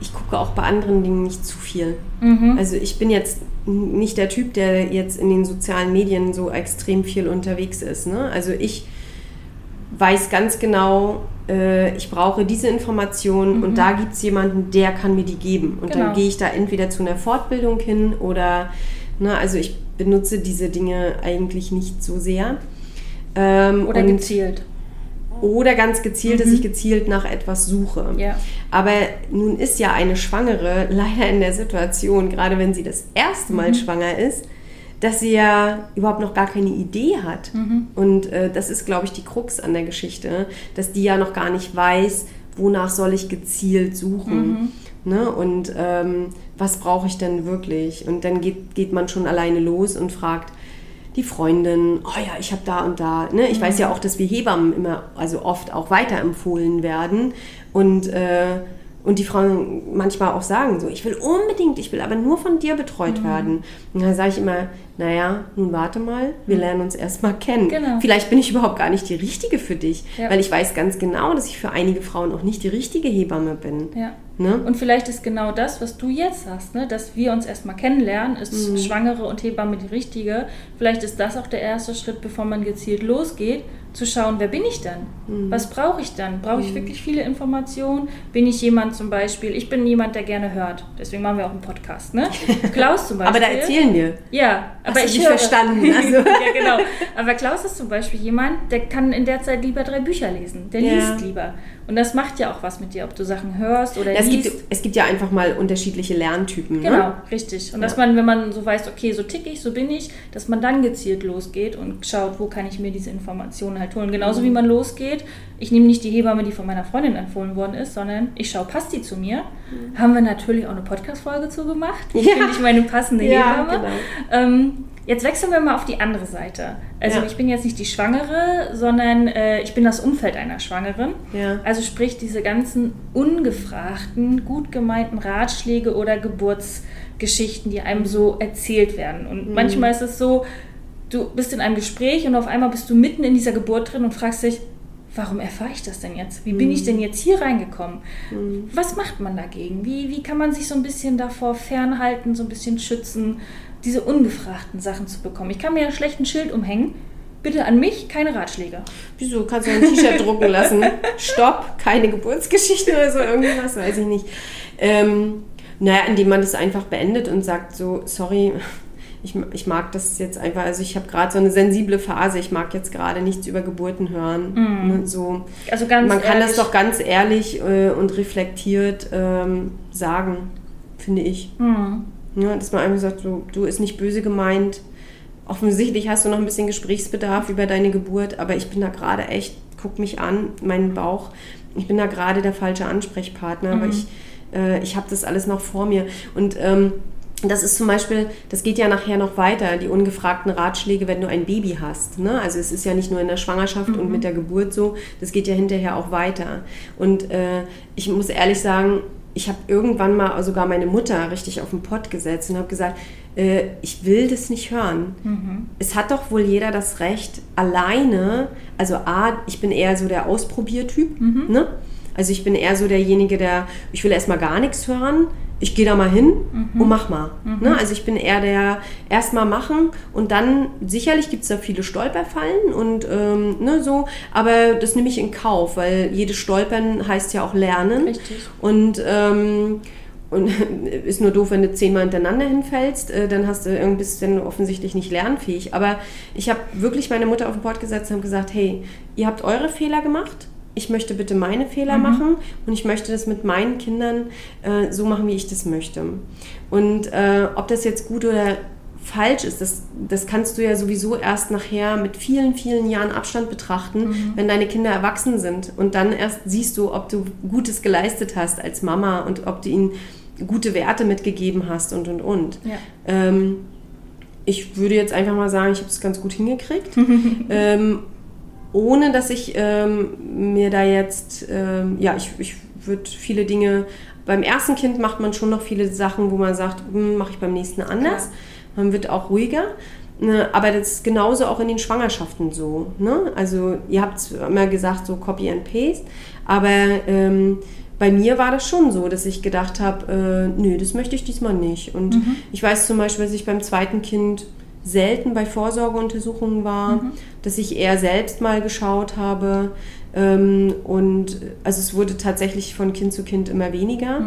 Ich gucke auch bei anderen Dingen nicht zu viel. Mhm. Also ich bin jetzt nicht der Typ, der jetzt in den sozialen Medien so extrem viel unterwegs ist. Ne? Also ich weiß ganz genau, äh, ich brauche diese Informationen und da gibt es jemanden, der kann mir die geben. Und Genau. dann gehe ich da entweder zu einer Fortbildung hin oder, ne, also ich benutze diese Dinge eigentlich nicht so sehr. Ähm, Oder gezielt. oder ganz gezielt, dass ich gezielt nach etwas suche. Ja. Aber nun ist ja eine Schwangere leider in der Situation, gerade wenn sie das erste Mal schwanger ist, dass sie ja überhaupt noch gar keine Idee hat. Und äh, das ist, glaube ich, die Krux an der Geschichte, dass die ja noch gar nicht weiß, wonach soll ich gezielt suchen. Ne? Und ähm, was brauche ich denn wirklich? Und dann geht, geht man schon alleine los und fragt, die Freundin, oh ja, ich habe da und da. Ne? Ich weiß ja auch, dass wir Hebammen immer, also oft auch weiterempfohlen werden. Und, äh, und die Frauen manchmal auch sagen so, ich will unbedingt, ich will aber nur von dir betreut werden. Und dann sage ich immer, naja, nun warte mal, wir lernen uns erstmal kennen. Genau. Vielleicht bin ich überhaupt gar nicht die Richtige für dich, Ja. weil ich weiß ganz genau, dass ich für einige Frauen auch nicht die richtige Hebamme bin. Ja. Ne? Und vielleicht ist genau das, was du jetzt hast, ne? dass wir uns erstmal kennenlernen, ist Mhm. Schwangere und Hebamme die richtige. Vielleicht ist das auch der erste Schritt, bevor man gezielt losgeht, zu schauen, wer bin ich dann? Was brauche ich dann? Brauche ich wirklich viele Informationen? Bin ich jemand zum Beispiel, ich bin jemand, der gerne hört. Deswegen machen wir auch einen Podcast, ne? Klaus zum Beispiel. Aber da erzählen wir. Ja, aber du ich nicht höre. verstanden, also. ja, genau. Aber Klaus ist zum Beispiel jemand, der kann in der Zeit lieber drei Bücher lesen. Der Ja. liest lieber. Und das macht ja auch was mit dir, ob du Sachen hörst oder Es liest. gibt, es gibt ja einfach mal unterschiedliche Lerntypen. Genau, Ne? richtig. Und dass man, wenn man so weiß, okay, so tick ich, so bin ich, dass man dann gezielt losgeht und schaut, wo kann ich mir diese Informationen halt holen. Genauso wie man losgeht. Ich nehme nicht die Hebamme, die von meiner Freundin empfohlen worden ist, sondern ich schaue, passt die zu mir? Haben wir natürlich auch eine Podcast-Folge zu gemacht. Wo Ja. finde ich meine passende Ja, Hebamme? genau. Ähm, jetzt wechseln wir mal auf die andere Seite. Also Ja. ich bin jetzt nicht die Schwangere, sondern äh, ich bin das Umfeld einer Schwangeren. Also sprich diese ganzen ungefragten, gut gemeinten Ratschläge oder Geburtsgeschichten, die einem so erzählt werden. Mhm. Und manchmal ist es so, du bist in einem Gespräch und auf einmal bist du mitten in dieser Geburt drin und fragst dich, warum erfahre ich das denn jetzt? Wie Mhm. bin ich denn jetzt hier reingekommen? Was macht man dagegen? Wie, wie kann man sich so ein bisschen davor fernhalten, so ein bisschen schützen, diese ungefragten Sachen zu bekommen? Ich kann mir ja schlecht ein Schild umhängen. Bitte an mich keine Ratschläge. Wieso? Kannst du ein T-Shirt drucken lassen? Stopp, keine Geburtsgeschichten oder so, irgendwas, weiß ich nicht. Ähm, naja, indem man das einfach beendet und sagt so, sorry, ich, ich mag das jetzt einfach, also ich habe gerade so eine sensible Phase, ich mag jetzt gerade nichts über Geburten hören. Ne, So. Also ganz Man kann das ehrlich- doch ganz ehrlich äh, und reflektiert ähm, sagen, finde ich. Hm. Ja, dass man einfach sagt, so, du ist nicht böse gemeint. Offensichtlich hast du noch ein bisschen Gesprächsbedarf über deine Geburt, aber ich bin da gerade echt, guck mich an, meinen Bauch. Ich bin da gerade der falsche Ansprechpartner, aber ich, äh, ich habe das alles noch vor mir. Und ähm, das ist zum Beispiel, das geht ja nachher noch weiter, die ungefragten Ratschläge, wenn du ein Baby hast. Ne? Also es ist ja nicht nur in der Schwangerschaft und mit der Geburt so, das geht ja hinterher auch weiter. Und äh, ich muss ehrlich sagen, ich habe irgendwann mal sogar meine Mutter richtig auf den Pott gesetzt und habe gesagt, äh, ich will das nicht hören. Es hat doch wohl jeder das Recht, alleine, also A, ich bin eher so der Ausprobiertyp, ne? Also ich bin eher so derjenige, der, ich will erstmal gar nichts hören, ich gehe da mal hin und mach mal. Ne? Also ich bin eher der erstmal machen und dann, sicherlich gibt es da viele Stolperfallen und ähm, ne, so, aber das nehme ich in Kauf, weil jedes Stolpern heißt ja auch lernen. Richtig. Und, ähm, und ist nur doof, wenn du zehnmal hintereinander hinfällst, äh, dann hast du irgendwie bist du offensichtlich nicht lernfähig. Aber ich habe wirklich meine Mutter auf den Bord gesetzt und habe gesagt, hey, ihr habt eure Fehler gemacht. Ich möchte bitte meine Fehler machen und ich möchte das mit meinen Kindern äh, so machen, wie ich das möchte. Und äh, ob das jetzt gut oder falsch ist, das, das kannst du ja sowieso erst nachher mit vielen, vielen Jahren Abstand betrachten, wenn deine Kinder erwachsen sind. Und dann erst siehst du, ob du Gutes geleistet hast als Mama und ob du ihnen gute Werte mitgegeben hast und, und, und. Ja. Ähm, ich würde jetzt einfach mal sagen, ich habe es ganz gut hingekriegt. ähm, ohne dass ich ähm, mir da jetzt, ähm, ja, ich, ich würde viele Dinge, beim ersten Kind macht man schon noch viele Sachen, wo man sagt, mache ich beim nächsten anders. Klar. Man wird auch ruhiger. Ne, Aber das ist genauso auch in den Schwangerschaften so. Ne? Also ihr habt immer gesagt, so Copy and Paste. Aber ähm, bei mir war das schon so, dass ich gedacht habe, äh, nö, das möchte ich diesmal nicht. Und ich weiß zum Beispiel, dass ich beim zweiten Kind selten bei Vorsorgeuntersuchungen war, dass ich eher selbst mal geschaut habe. Ähm, und also es wurde tatsächlich von Kind zu Kind immer weniger.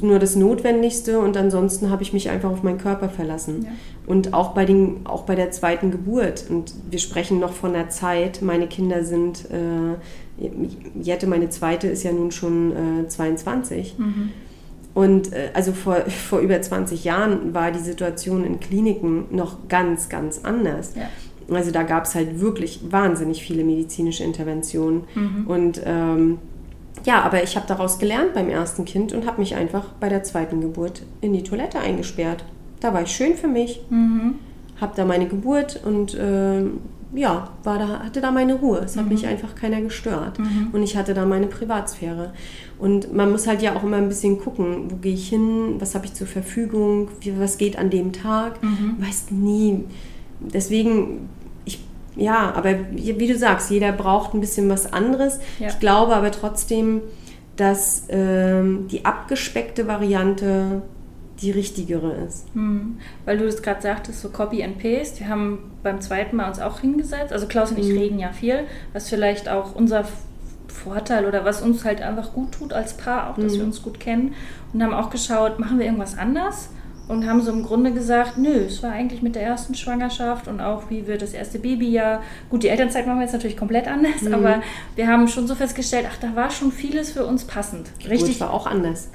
Nur das Notwendigste und ansonsten habe ich mich einfach auf meinen Körper verlassen. Ja. Und auch bei, den, auch bei der zweiten Geburt. Und wir sprechen noch von der Zeit. Meine Kinder sind, äh, Jette, meine zweite, ist ja nun schon äh, 22. Und äh, also vor, vor über 20 Jahren war die Situation in Kliniken noch ganz, ganz anders. Ja. Also da gab es halt wirklich wahnsinnig viele medizinische Interventionen. Und ähm, ja, aber ich habe daraus gelernt beim ersten Kind und habe mich einfach bei der zweiten Geburt in die Toilette eingesperrt. Da war ich schön für mich, habe da meine Geburt und ähm, ja, war da, hatte da meine Ruhe. Es hat mich einfach keiner gestört. Und ich hatte da meine Privatsphäre. Und man muss halt ja auch immer ein bisschen gucken, wo gehe ich hin, was habe ich zur Verfügung, wie, was geht an dem Tag. Weißt nie. Deswegen, ich, ja, aber wie, wie du sagst, jeder braucht ein bisschen was anderes. Ja. Ich glaube aber trotzdem, dass ähm, die abgespeckte Variante die richtigere ist. Hm. Weil du das gerade sagtest, so Copy and Paste. Wir haben beim zweiten Mal uns auch hingesetzt. Also Klaus und ich Mhm. reden ja viel, was vielleicht auch unser Vorteil oder was uns halt einfach gut tut als Paar, auch dass Mhm. wir uns gut kennen. Und haben auch geschaut, machen wir irgendwas anders? Und haben so im Grunde gesagt, nö, es war eigentlich mit der ersten Schwangerschaft und auch wie wir das erste Babyjahr, gut, die Elternzeit machen wir jetzt natürlich komplett anders, Mhm. aber wir haben schon so festgestellt, ach, da war schon vieles für uns passend. Richtig war auch anders.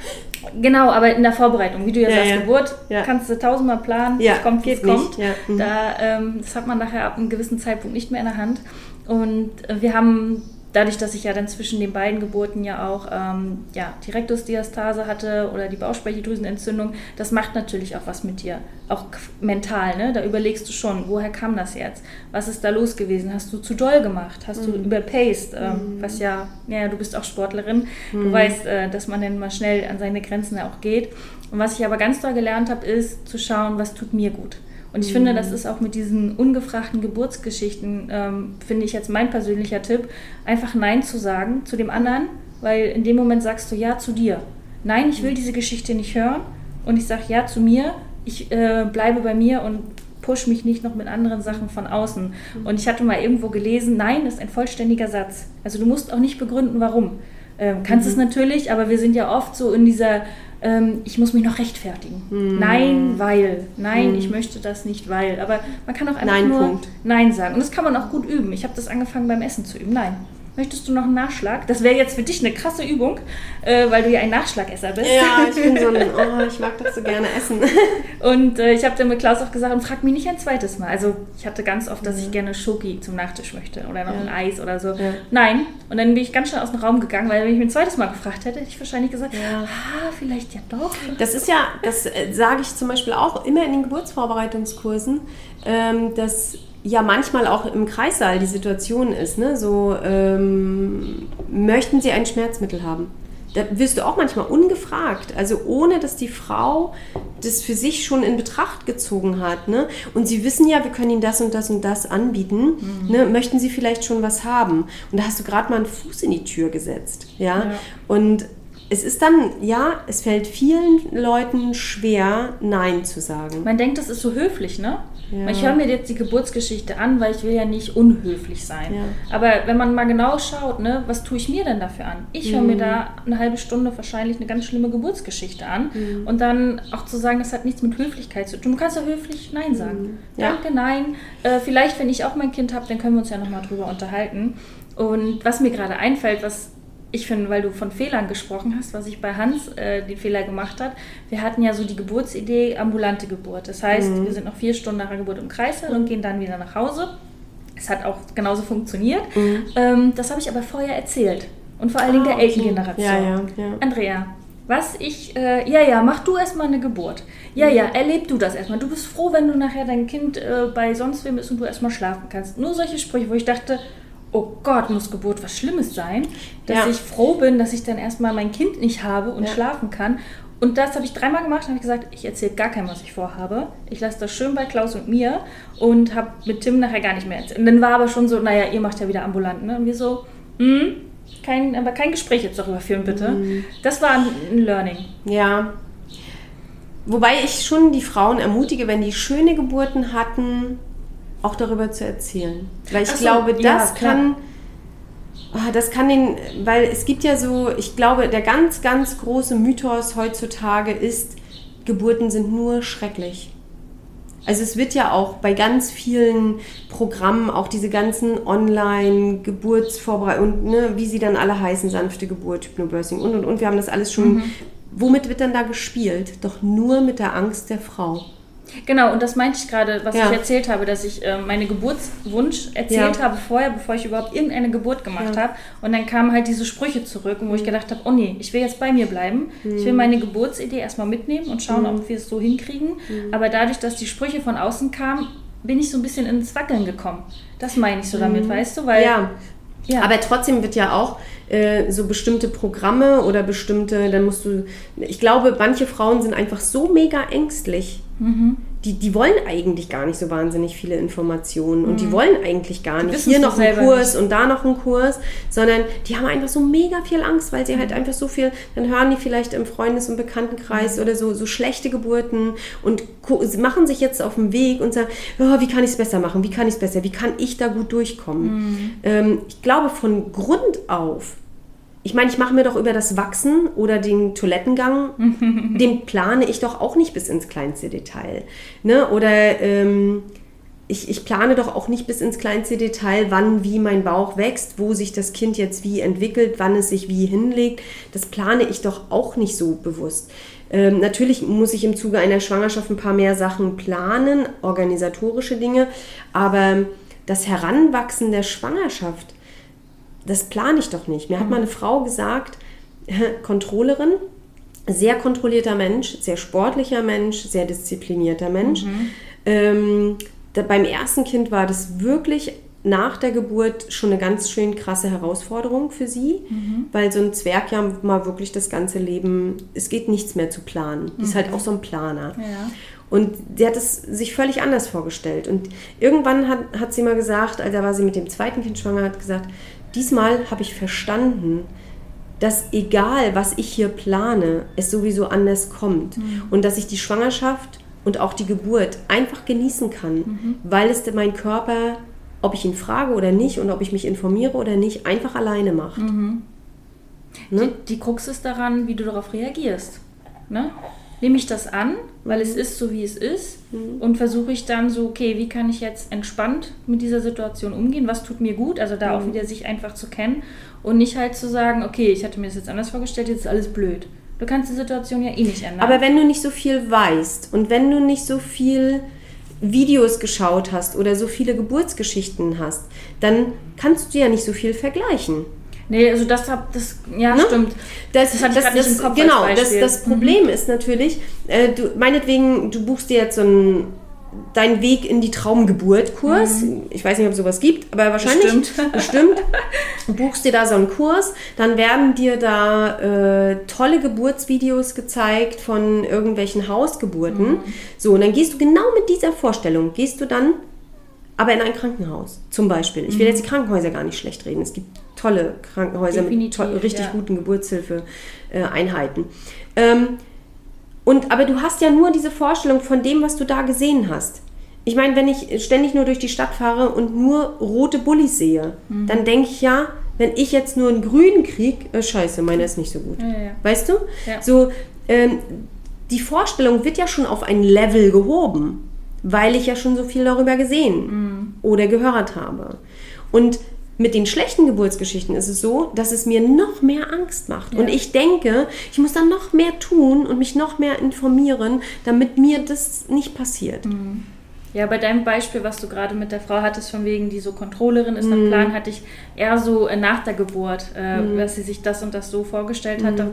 Genau, aber in der Vorbereitung, wie du ja, Ja, sagst, ja. Geburt, Ja. kannst du tausendmal planen, Ja, es kommt, wie es kommt. mhm. Da, ähm, das hat man nachher ab einem gewissen Zeitpunkt nicht mehr in der Hand. Und wir haben, dadurch, dass ich ja dann zwischen den beiden Geburten ja auch ähm, ja, die Rektusdiastase hatte oder die Bauchspeicheldrüsenentzündung, das macht natürlich auch was mit dir, auch mental. Ne? Da überlegst du schon, woher kam das jetzt? Was ist da los gewesen? Hast du zu doll gemacht? Hast Mhm. du überpaced? Ähm, was ja, ja, du bist auch Sportlerin. Du weißt, äh, dass man dann mal schnell an seine Grenzen auch geht. Und was ich aber ganz doll gelernt habe, ist zu schauen, was tut mir gut. Und ich finde, das ist auch mit diesen ungefragten Geburtsgeschichten, ähm, finde ich jetzt mein persönlicher Tipp, einfach Nein zu sagen zu dem anderen, weil in dem Moment sagst du Ja zu dir. Nein, ich will diese Geschichte nicht hören und ich sage Ja zu mir, ich äh, bleibe bei mir und push mich nicht noch mit anderen Sachen von außen. Und ich hatte mal irgendwo gelesen, nein, das ist ein vollständiger Satz. Also du musst auch nicht begründen, warum. Ähm, kannst es natürlich, aber wir sind ja oft so in dieser, ähm, ich muss mich noch rechtfertigen. Nein, weil. Nein, ich möchte das nicht, weil. Aber man kann auch einfach Nein, nur Punkt. Nein sagen. Und das kann man auch gut üben. Ich habe das angefangen beim Essen zu üben. Nein. Möchtest du noch einen Nachschlag? Das wäre jetzt für dich eine krasse Übung, äh, weil du ja ein Nachschlagesser bist. Ja, ich bin so ein, oh, ich mag das so gerne essen. Und äh, ich habe dann mit Klaus auch gesagt, und frag mich nicht ein zweites Mal. Also ich hatte ganz oft, dass ich gerne Schoki zum Nachtisch möchte oder noch Ja. ein Eis oder so. Ja. Nein. Und dann bin ich ganz schnell aus dem Raum gegangen, weil wenn ich mich ein zweites Mal gefragt hätte, hätte ich wahrscheinlich gesagt, Ja. ah, vielleicht ja doch. Das ist ja, das äh, sage ich zum Beispiel auch immer in den Geburtsvorbereitungskursen, ähm, dass ja manchmal auch im Kreissaal die Situation ist, ne? so ähm, möchten Sie ein Schmerzmittel haben? Da wirst du auch manchmal ungefragt, also ohne dass die Frau das für sich schon in Betracht gezogen hat. Ne? Und sie wissen ja, wir können Ihnen das und das und das anbieten. Ne? Möchten Sie vielleicht schon was haben? Und da hast du gerade mal einen Fuß in die Tür gesetzt. Ja? Ja. Und es ist dann, ja, es fällt vielen Leuten schwer, Nein zu sagen. Man denkt, das ist so höflich, ne? Ja. Ich höre mir jetzt die Geburtsgeschichte an, weil ich will ja nicht unhöflich sein. Ja. Aber wenn man mal genau schaut, ne, was tue ich mir denn dafür an? Ich höre Mhm. mir da eine halbe Stunde wahrscheinlich eine ganz schlimme Geburtsgeschichte an. Mhm. Und dann auch zu sagen, das hat nichts mit Höflichkeit zu tun. Du kannst ja höflich Nein sagen. Mhm. Ja. Danke, nein. Äh, vielleicht, wenn ich auch mein Kind habe, dann können wir uns ja nochmal drüber unterhalten. Und was mir gerade einfällt, was ich finde, weil du von Fehlern gesprochen hast, was ich bei Hans äh, den Fehler gemacht hat. Wir hatten ja so die Geburtsidee ambulante Geburt. Das heißt, Mhm. wir sind noch vier Stunden nach der Geburt im Kreissaal und gehen dann wieder nach Hause. Es hat auch genauso funktioniert. Ähm, das habe ich aber vorher erzählt. Und vor allen Dingen Mhm. Ah, der. Elterngeneration. Ja, ja, ja. Andrea, was ich, äh, ja, ja, mach du erstmal eine Geburt. Ja, ja, erleb du das erstmal. Du bist froh, wenn du nachher dein Kind äh, bei sonst wem ist und du erstmal schlafen kannst. Nur solche Sprüche, wo ich dachte, oh Gott, muss Geburt was Schlimmes sein, dass Ja. ich froh bin, dass ich dann erstmal mein Kind nicht habe und Ja. schlafen kann. Und das habe ich dreimal gemacht und habe gesagt, ich erzähle gar keinem, was ich vorhabe. Ich lasse das schön bei Klaus und mir und habe mit Tim nachher gar nicht mehr erzählt. Und dann war aber schon so, naja, ihr macht ja wieder ambulant. Ne? Und wir so, hm, kein, aber kein Gespräch jetzt darüber führen, bitte. Mhm. Das war ein, ein Learning. Ja. Wobei ich schon die Frauen ermutige, wenn die schöne Geburten hatten, auch darüber zu erzählen. Weil ich so, glaube, ja, das klar. kann. ah, Das kann den, weil es gibt ja so, ich glaube, der ganz, ganz große Mythos heutzutage ist, Geburten sind nur schrecklich. Also es wird ja auch bei ganz vielen Programmen, auch diese ganzen Online-Geburtsvorbereitungen, und, ne, wie sie dann alle heißen, sanfte Geburt, Hypnobirthing und und und, wir haben das alles schon. Womit wird dann da gespielt? Doch nur mit der Angst der Frau. Genau, und das meinte ich gerade, was Ja. ich erzählt habe, dass ich äh, meine Geburtswunsch erzählt Ja. habe vorher, bevor ich überhaupt irgendeine Geburt gemacht Ja. habe. Und dann kamen halt diese Sprüche zurück, wo ich gedacht habe, oh nee, ich will jetzt bei mir bleiben. Ich will meine Geburtsidee erstmal mitnehmen und schauen, ob wir es so hinkriegen. Aber dadurch, dass die Sprüche von außen kamen, bin ich so ein bisschen ins Wackeln gekommen. Das meine ich so damit, weißt du? Weil, ja. ja. Aber trotzdem wird ja auch äh, so bestimmte Programme oder bestimmte, dann musst du, ich glaube, manche Frauen sind einfach so mega ängstlich, die, die wollen eigentlich gar nicht so wahnsinnig viele Informationen und Mhm. die wollen eigentlich gar nicht hier noch einen Kurs und da noch einen Kurs, sondern die haben einfach so mega viel Angst, weil sie Mhm. halt einfach so viel, dann hören die vielleicht im Freundes- und Bekanntenkreis Mhm. oder so, so schlechte Geburten und machen sich jetzt auf den Weg und sagen, oh, wie kann ich es besser machen, wie kann ich es besser, wie kann ich da gut durchkommen. Mhm. Ähm, ich glaube, von Grund auf ich meine, ich mache mir doch über das Wachsen oder den Toilettengang, den plane ich doch auch nicht bis ins kleinste Detail. Ne? Oder ähm, ich, ich plane doch auch nicht bis ins kleinste Detail, wann wie mein Bauch wächst, wo sich das Kind jetzt wie entwickelt, wann es sich wie hinlegt. Das plane ich doch auch nicht so bewusst. Ähm, natürlich muss ich im Zuge einer Schwangerschaft ein paar mehr Sachen planen, organisatorische Dinge, aber das Heranwachsen der Schwangerschaft, das plane ich doch nicht. Mir hat mal eine Frau gesagt, Controllerin, sehr kontrollierter Mensch, sehr sportlicher Mensch, sehr disziplinierter Mensch. Ähm, da, beim ersten Kind war das wirklich nach der Geburt schon eine ganz schön krasse Herausforderung für sie, weil so ein Zwerg ja mal wirklich das ganze Leben, es geht nichts mehr zu planen. Die ist halt auch so ein Planer. Ja. Und sie hat es sich völlig anders vorgestellt. Und irgendwann hat, hat sie mal gesagt, also da war sie mit dem zweiten Kind schwanger, hat gesagt, diesmal habe ich verstanden, dass egal, was ich hier plane, es sowieso anders kommt. Und dass ich die Schwangerschaft und auch die Geburt einfach genießen kann, weil es mein Körper, ob ich ihn frage oder nicht und ob ich mich informiere oder nicht, einfach alleine macht. Ne? Die, die Krux ist daran, wie du darauf reagierst. Ne? Nehme ich das an, weil es ist so, wie es ist, und versuche ich dann so, okay, wie kann ich jetzt entspannt mit dieser Situation umgehen? Was tut mir gut? Also da auch wieder sich einfach zu kennen und nicht halt zu sagen, okay, ich hatte mir das jetzt anders vorgestellt, jetzt ist alles blöd. Du kannst die Situation ja eh nicht ändern. Aber wenn du nicht so viel weißt und wenn du nicht so viel Videos geschaut hast oder so viele Geburtsgeschichten hast, dann kannst du ja nicht so viel vergleichen. Nee, also das hab das, ja, Ne? stimmt. Das, Das hatte ich grad nicht im Kopf Genau, das, Beispiel. Mhm. das Problem ist natürlich, äh, du, meinetwegen, du buchst dir jetzt so einen deinen Weg in die Traumgeburt-Kurs. Ich weiß nicht, ob es sowas gibt, aber wahrscheinlich Mhm. Bestimmt. bestimmt. Du buchst dir da so einen Kurs, dann werden dir da äh, tolle Geburtsvideos gezeigt von irgendwelchen Hausgeburten. Mhm. So, und dann gehst du genau mit dieser Vorstellung, gehst du dann aber in ein Krankenhaus zum Beispiel. Ich will Mhm. jetzt die Krankenhäuser gar nicht schlecht reden. Es gibt tolle Krankenhäuser mit Definitiv, to richtig ja. guten Geburtshilfe-Einheiten. Ähm, und, aber du hast ja nur diese Vorstellung von dem, was du da gesehen hast. Ich meine, wenn ich ständig nur durch die Stadt fahre und nur rote Bullis sehe, Mhm. dann denke ich ja, wenn ich jetzt nur einen grünen krieg, äh, scheiße, meiner ist nicht so gut. Ja, ja. Weißt du? So, ähm, die Vorstellung wird ja schon auf ein Level gehoben, weil ich ja schon so viel darüber gesehen oder gehört habe. Und mit den schlechten Geburtsgeschichten ist es so, dass es mir noch mehr Angst macht. Und ich denke, ich muss dann noch mehr tun und mich noch mehr informieren, damit mir das nicht passiert. Ja, bei deinem Beispiel, was du gerade mit der Frau hattest, von wegen, die so Controllerin ist Mhm. Plan, hatte ich eher so äh, nach der Geburt, äh, dass sie sich das und das so vorgestellt hat. Mhm. Da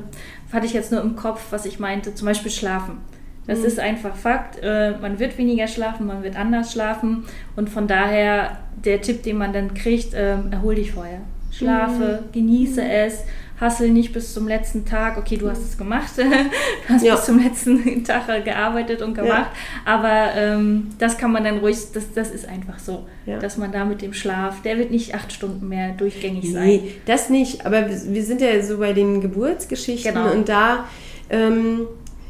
hatte ich jetzt nur im Kopf, was ich meinte, zum Beispiel schlafen. Das Mhm. ist einfach Fakt. Äh, man wird weniger schlafen, man wird anders schlafen. Und von daher der Tipp, den man dann kriegt, ähm, erhol dich vorher. Schlafe, Mhm. genieße es, hassel nicht bis zum letzten Tag. Okay, du hast es gemacht. du hast Ja. bis zum letzten Tag äh, gearbeitet und gemacht. Aber ähm, das kann man dann ruhig, das, das ist einfach so, Ja. dass man da mit dem Schlaf, der wird nicht acht Stunden mehr durchgängig sein. Nee, das nicht. Aber wir wir sind ja so bei den Geburtsgeschichten Genau. und da, ähm,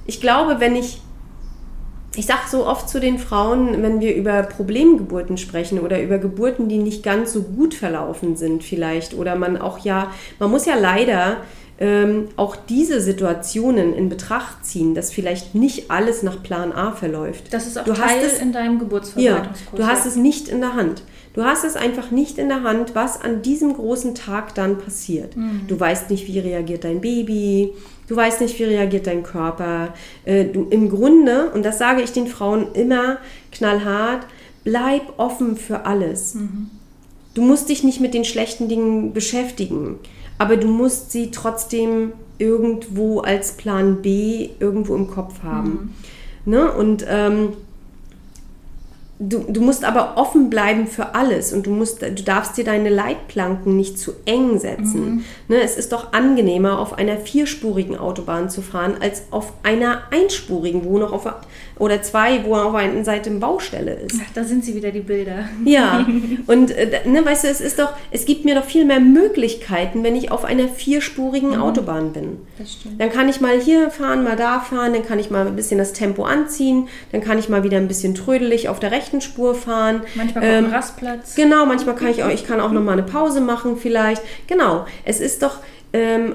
ich glaube, wenn ich, ich sage so oft zu den Frauen, wenn wir über Problemgeburten sprechen oder über Geburten, die nicht ganz so gut verlaufen sind vielleicht oder man auch ja, man muss ja leider ähm, auch diese Situationen in Betracht ziehen, dass vielleicht nicht alles nach Plan A verläuft. Das ist auch Du hast Teil es- in deinem Ja, Geburtsverwaltungskurs. du hast ja. es nicht in der Hand. Du hast es einfach nicht in der Hand, was an diesem großen Tag dann passiert. Mhm. Du weißt nicht, wie reagiert dein Baby, du weißt nicht, wie reagiert dein Körper. Äh, du, Im Grunde, und das sage ich den Frauen immer knallhart, bleib offen für alles. Mhm. Du musst dich nicht mit den schlechten Dingen beschäftigen, aber du musst sie trotzdem irgendwo als Plan B irgendwo im Kopf haben. Mhm. Ne? Und ähm, Du, du musst aber offen bleiben für alles und du, musst, du darfst dir deine Leitplanken nicht zu eng setzen. Ne, es ist doch angenehmer, auf einer vierspurigen Autobahn zu fahren, als auf einer einspurigen, wo noch auf oder zwei, wo auf einer Seite eine Baustelle ist. Ach, da sind sie wieder, die Bilder. Ja, und äh, ne, weißt du, es ist doch, es gibt mir doch viel mehr Möglichkeiten, wenn ich auf einer vierspurigen Autobahn bin. Das stimmt. Dann kann ich mal hier fahren, mal da fahren, dann kann ich mal ein bisschen das Tempo anziehen, dann kann ich mal wieder ein bisschen trödelig auf der rechten Spur fahren. Manchmal kommt ein Rastplatz. Genau, manchmal kann ich auch, ich kann auch noch mal eine Pause machen vielleicht. Genau, es ist doch ähm,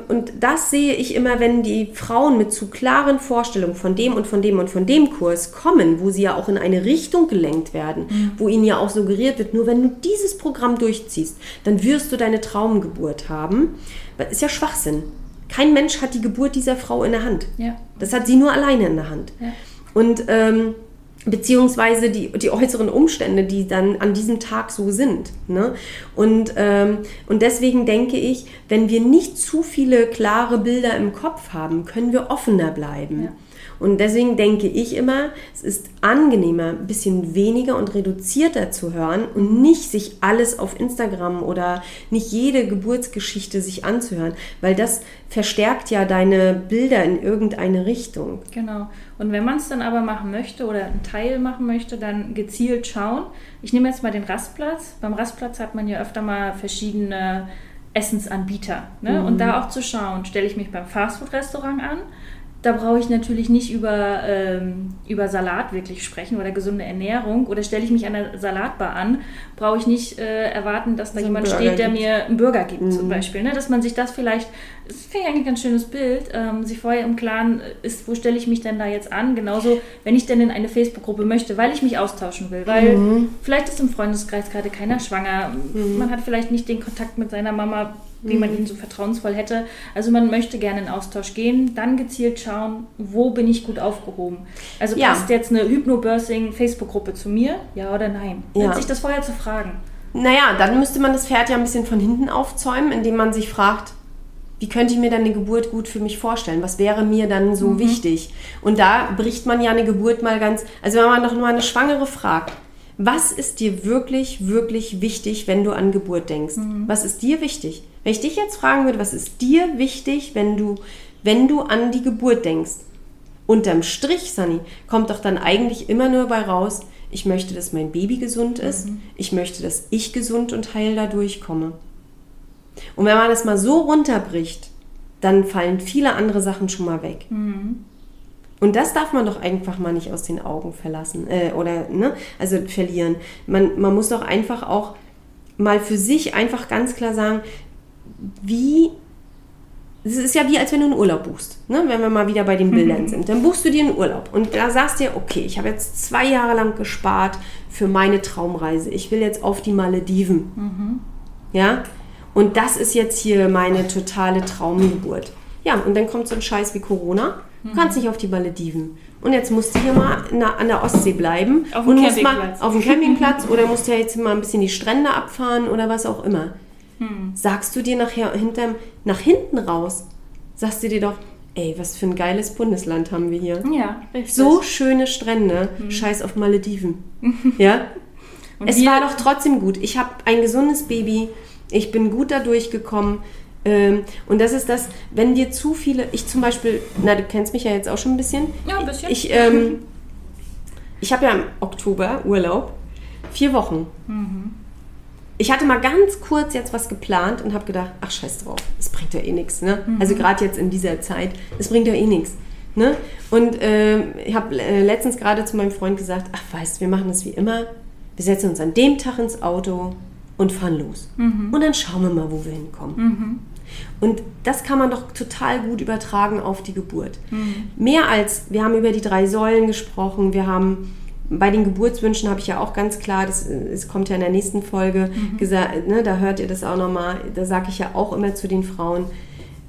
und das sehe ich immer, wenn die Frauen mit zu klaren Vorstellungen von dem und von dem und von dem Kurs kommen, wo sie ja auch in eine Richtung gelenkt werden, wo ihnen ja auch suggeriert wird, nur wenn du dieses Programm durchziehst, dann wirst du deine Traumgeburt haben. Das ist ja Schwachsinn. Kein Mensch hat die Geburt dieser Frau in der Hand. Ja. Das hat sie nur alleine in der Hand. Ja. Und ähm, beziehungsweise die, die äußeren Umstände, die dann an diesem Tag so sind. Ne? Und, ähm, und deswegen denke ich, wenn wir nicht zu viele klare Bilder im Kopf haben, können wir offener bleiben. Ja. Und deswegen denke ich immer, es ist angenehmer, ein bisschen weniger und reduzierter zu hören und nicht sich alles auf Instagram oder nicht jede Geburtsgeschichte sich anzuhören, weil das verstärkt ja deine Bilder in irgendeine Richtung. Genau. Und wenn man es dann aber machen möchte oder einen Teil machen möchte, dann gezielt schauen. Ich nehme jetzt mal den Rastplatz. Beim Rastplatz hat man ja öfter mal verschiedene Essensanbieter. Ne? Und da auch zu schauen, stelle ich mich beim Fastfood-Restaurant an. Da brauche ich natürlich nicht über, ähm, über Salat wirklich sprechen oder gesunde Ernährung. Oder stelle ich mich an der Salatbar an, brauche ich nicht äh, erwarten, dass da So jemand steht, der gibt. mir einen Burger gibt zum Beispiel. Ne? Dass man sich das vielleicht, das finde ich eigentlich ein ganz schönes Bild, ähm, sich vorher im Klaren ist, wo stelle ich mich denn da jetzt an? Genauso, wenn ich denn in eine Facebook-Gruppe möchte, weil ich mich austauschen will. Weil vielleicht ist im Freundeskreis gerade keiner schwanger. Man hat vielleicht nicht den Kontakt mit seiner Mama, wie man ihn so vertrauensvoll hätte. Also man möchte gerne in Austausch gehen, dann gezielt schauen, wo bin ich gut aufgehoben. Also Ja. passt jetzt eine Hypnobirthing-Facebook-Gruppe zu mir? Ja oder nein? Ja. Sich das vorher zu fragen. Naja, dann müsste man das Pferd ja ein bisschen von hinten aufzäumen, indem man sich fragt, wie könnte ich mir dann eine Geburt gut für mich vorstellen? Was wäre mir dann so wichtig? Und da bricht man ja eine Geburt mal ganz, also wenn man doch nur eine Schwangere fragt, was ist dir wirklich, wirklich wichtig, wenn du an Geburt denkst? Was ist dir wichtig? Wenn ich dich jetzt fragen würde, was ist dir wichtig, wenn du, wenn du an die Geburt denkst? Unterm Strich, Sunny, kommt doch dann eigentlich immer nur bei raus, ich möchte, dass mein Baby gesund ist, ich möchte, dass ich gesund und heil da durchkomme. Und wenn man das mal so runterbricht, dann fallen viele andere Sachen schon mal weg. Und das darf man doch einfach mal nicht aus den Augen verlassen äh, oder ne, also verlieren. Man, man muss doch einfach auch mal für sich einfach ganz klar sagen, wie es ist ja wie, als wenn du einen Urlaub buchst. Ne? Wenn wir mal wieder bei den Bildern sind. Dann buchst du dir einen Urlaub. Und da sagst du dir, okay, ich habe jetzt zwei Jahre lang gespart für meine Traumreise. Ich will jetzt auf die Malediven. Ja? Und das ist jetzt hier meine totale Traumgeburt. Ja, und dann kommt so ein Scheiß wie Corona. Du kannst nicht auf die Malediven. Und jetzt musst du hier mal an der Ostsee bleiben. Auf dem und musst mal Campingplatz. auf dem Campingplatz oder musst ja jetzt mal ein bisschen die Strände abfahren oder was auch immer. Hm. Sagst du dir nachher hinterm, nach hinten raus, sagst du dir doch, ey, was für ein geiles Bundesland haben wir hier. Ja, richtig. So schöne Strände, scheiß auf Malediven. Ja? Und es war doch trotzdem gut. Ich habe ein gesundes Baby, ich bin gut da durchgekommen. Ähm, und das ist das, wenn wir zu viele, ich zum Beispiel, na, du kennst mich ja jetzt auch schon ein bisschen. Ja, ein bisschen. Ich, ähm, ich habe ja im Oktober Urlaub, vier Wochen. Mhm. Ich hatte mal ganz kurz jetzt was geplant und habe gedacht, ach scheiß drauf, es bringt ja eh nichts. Ne? Mhm. Also gerade jetzt in dieser Zeit, es bringt ja eh nichts. Ne? Und ähm, ich habe äh, letztens gerade zu meinem Freund gesagt, ach weißt, wir machen das wie immer. Wir setzen uns an dem Tag ins Auto und fahren los. Mhm. Und dann schauen wir mal, wo wir hinkommen. Und das kann man doch total gut übertragen auf die Geburt. Mehr als, wir haben über die drei Säulen gesprochen, wir haben bei den Geburtswünschen habe ich ja auch ganz klar, das, es kommt ja in der nächsten Folge, gesagt, ne, da hört ihr das auch nochmal, da sage ich ja auch immer zu den Frauen,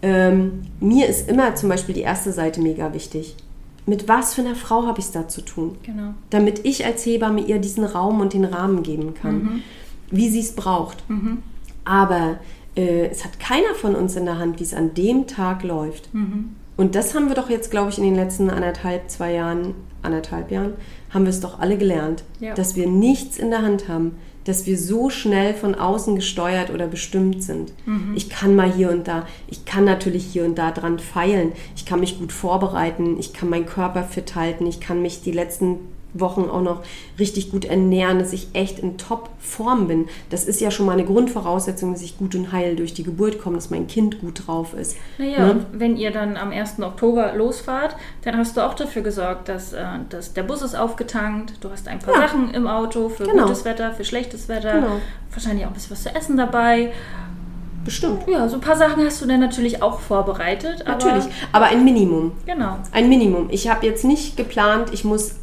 ähm, mir ist immer zum Beispiel die erste Seite mega wichtig. Mit was für einer Frau habe ich es da zu tun? Genau. damit ich als Hebamme ihr diesen Raum und den Rahmen geben kann, wie sie es braucht. Aber äh, es hat keiner von uns in der Hand, wie es an dem Tag läuft. Und Und das haben wir doch jetzt, glaube ich, in den letzten anderthalb, zwei Jahren, anderthalb Jahren, haben wir es doch alle gelernt, Ja. dass wir nichts in der Hand haben, dass wir so schnell von außen gesteuert oder bestimmt sind. Ich kann mal hier und da, ich kann natürlich hier und da dran feilen, ich kann mich gut vorbereiten, ich kann meinen Körper fit halten, ich kann mich die letzten Wochen auch noch richtig gut ernähren, dass ich echt in Top-Form bin. Das ist ja schon mal eine Grundvoraussetzung, dass ich gut und heil durch die Geburt komme, dass mein Kind gut drauf ist. Naja, Ne? und wenn ihr dann am 1. Oktober losfahrt, dann hast du auch dafür gesorgt, dass, äh, dass der Bus ist aufgetankt, du hast ein paar Ja. Sachen im Auto für Genau. gutes Wetter, für schlechtes Wetter, Genau. wahrscheinlich auch ein bisschen was zu essen dabei. Bestimmt. Ja, so ein paar Sachen hast du dann natürlich auch vorbereitet. Aber, Natürlich. Aber ein Minimum. Genau. Ein Minimum. Ich habe jetzt nicht geplant, ich muss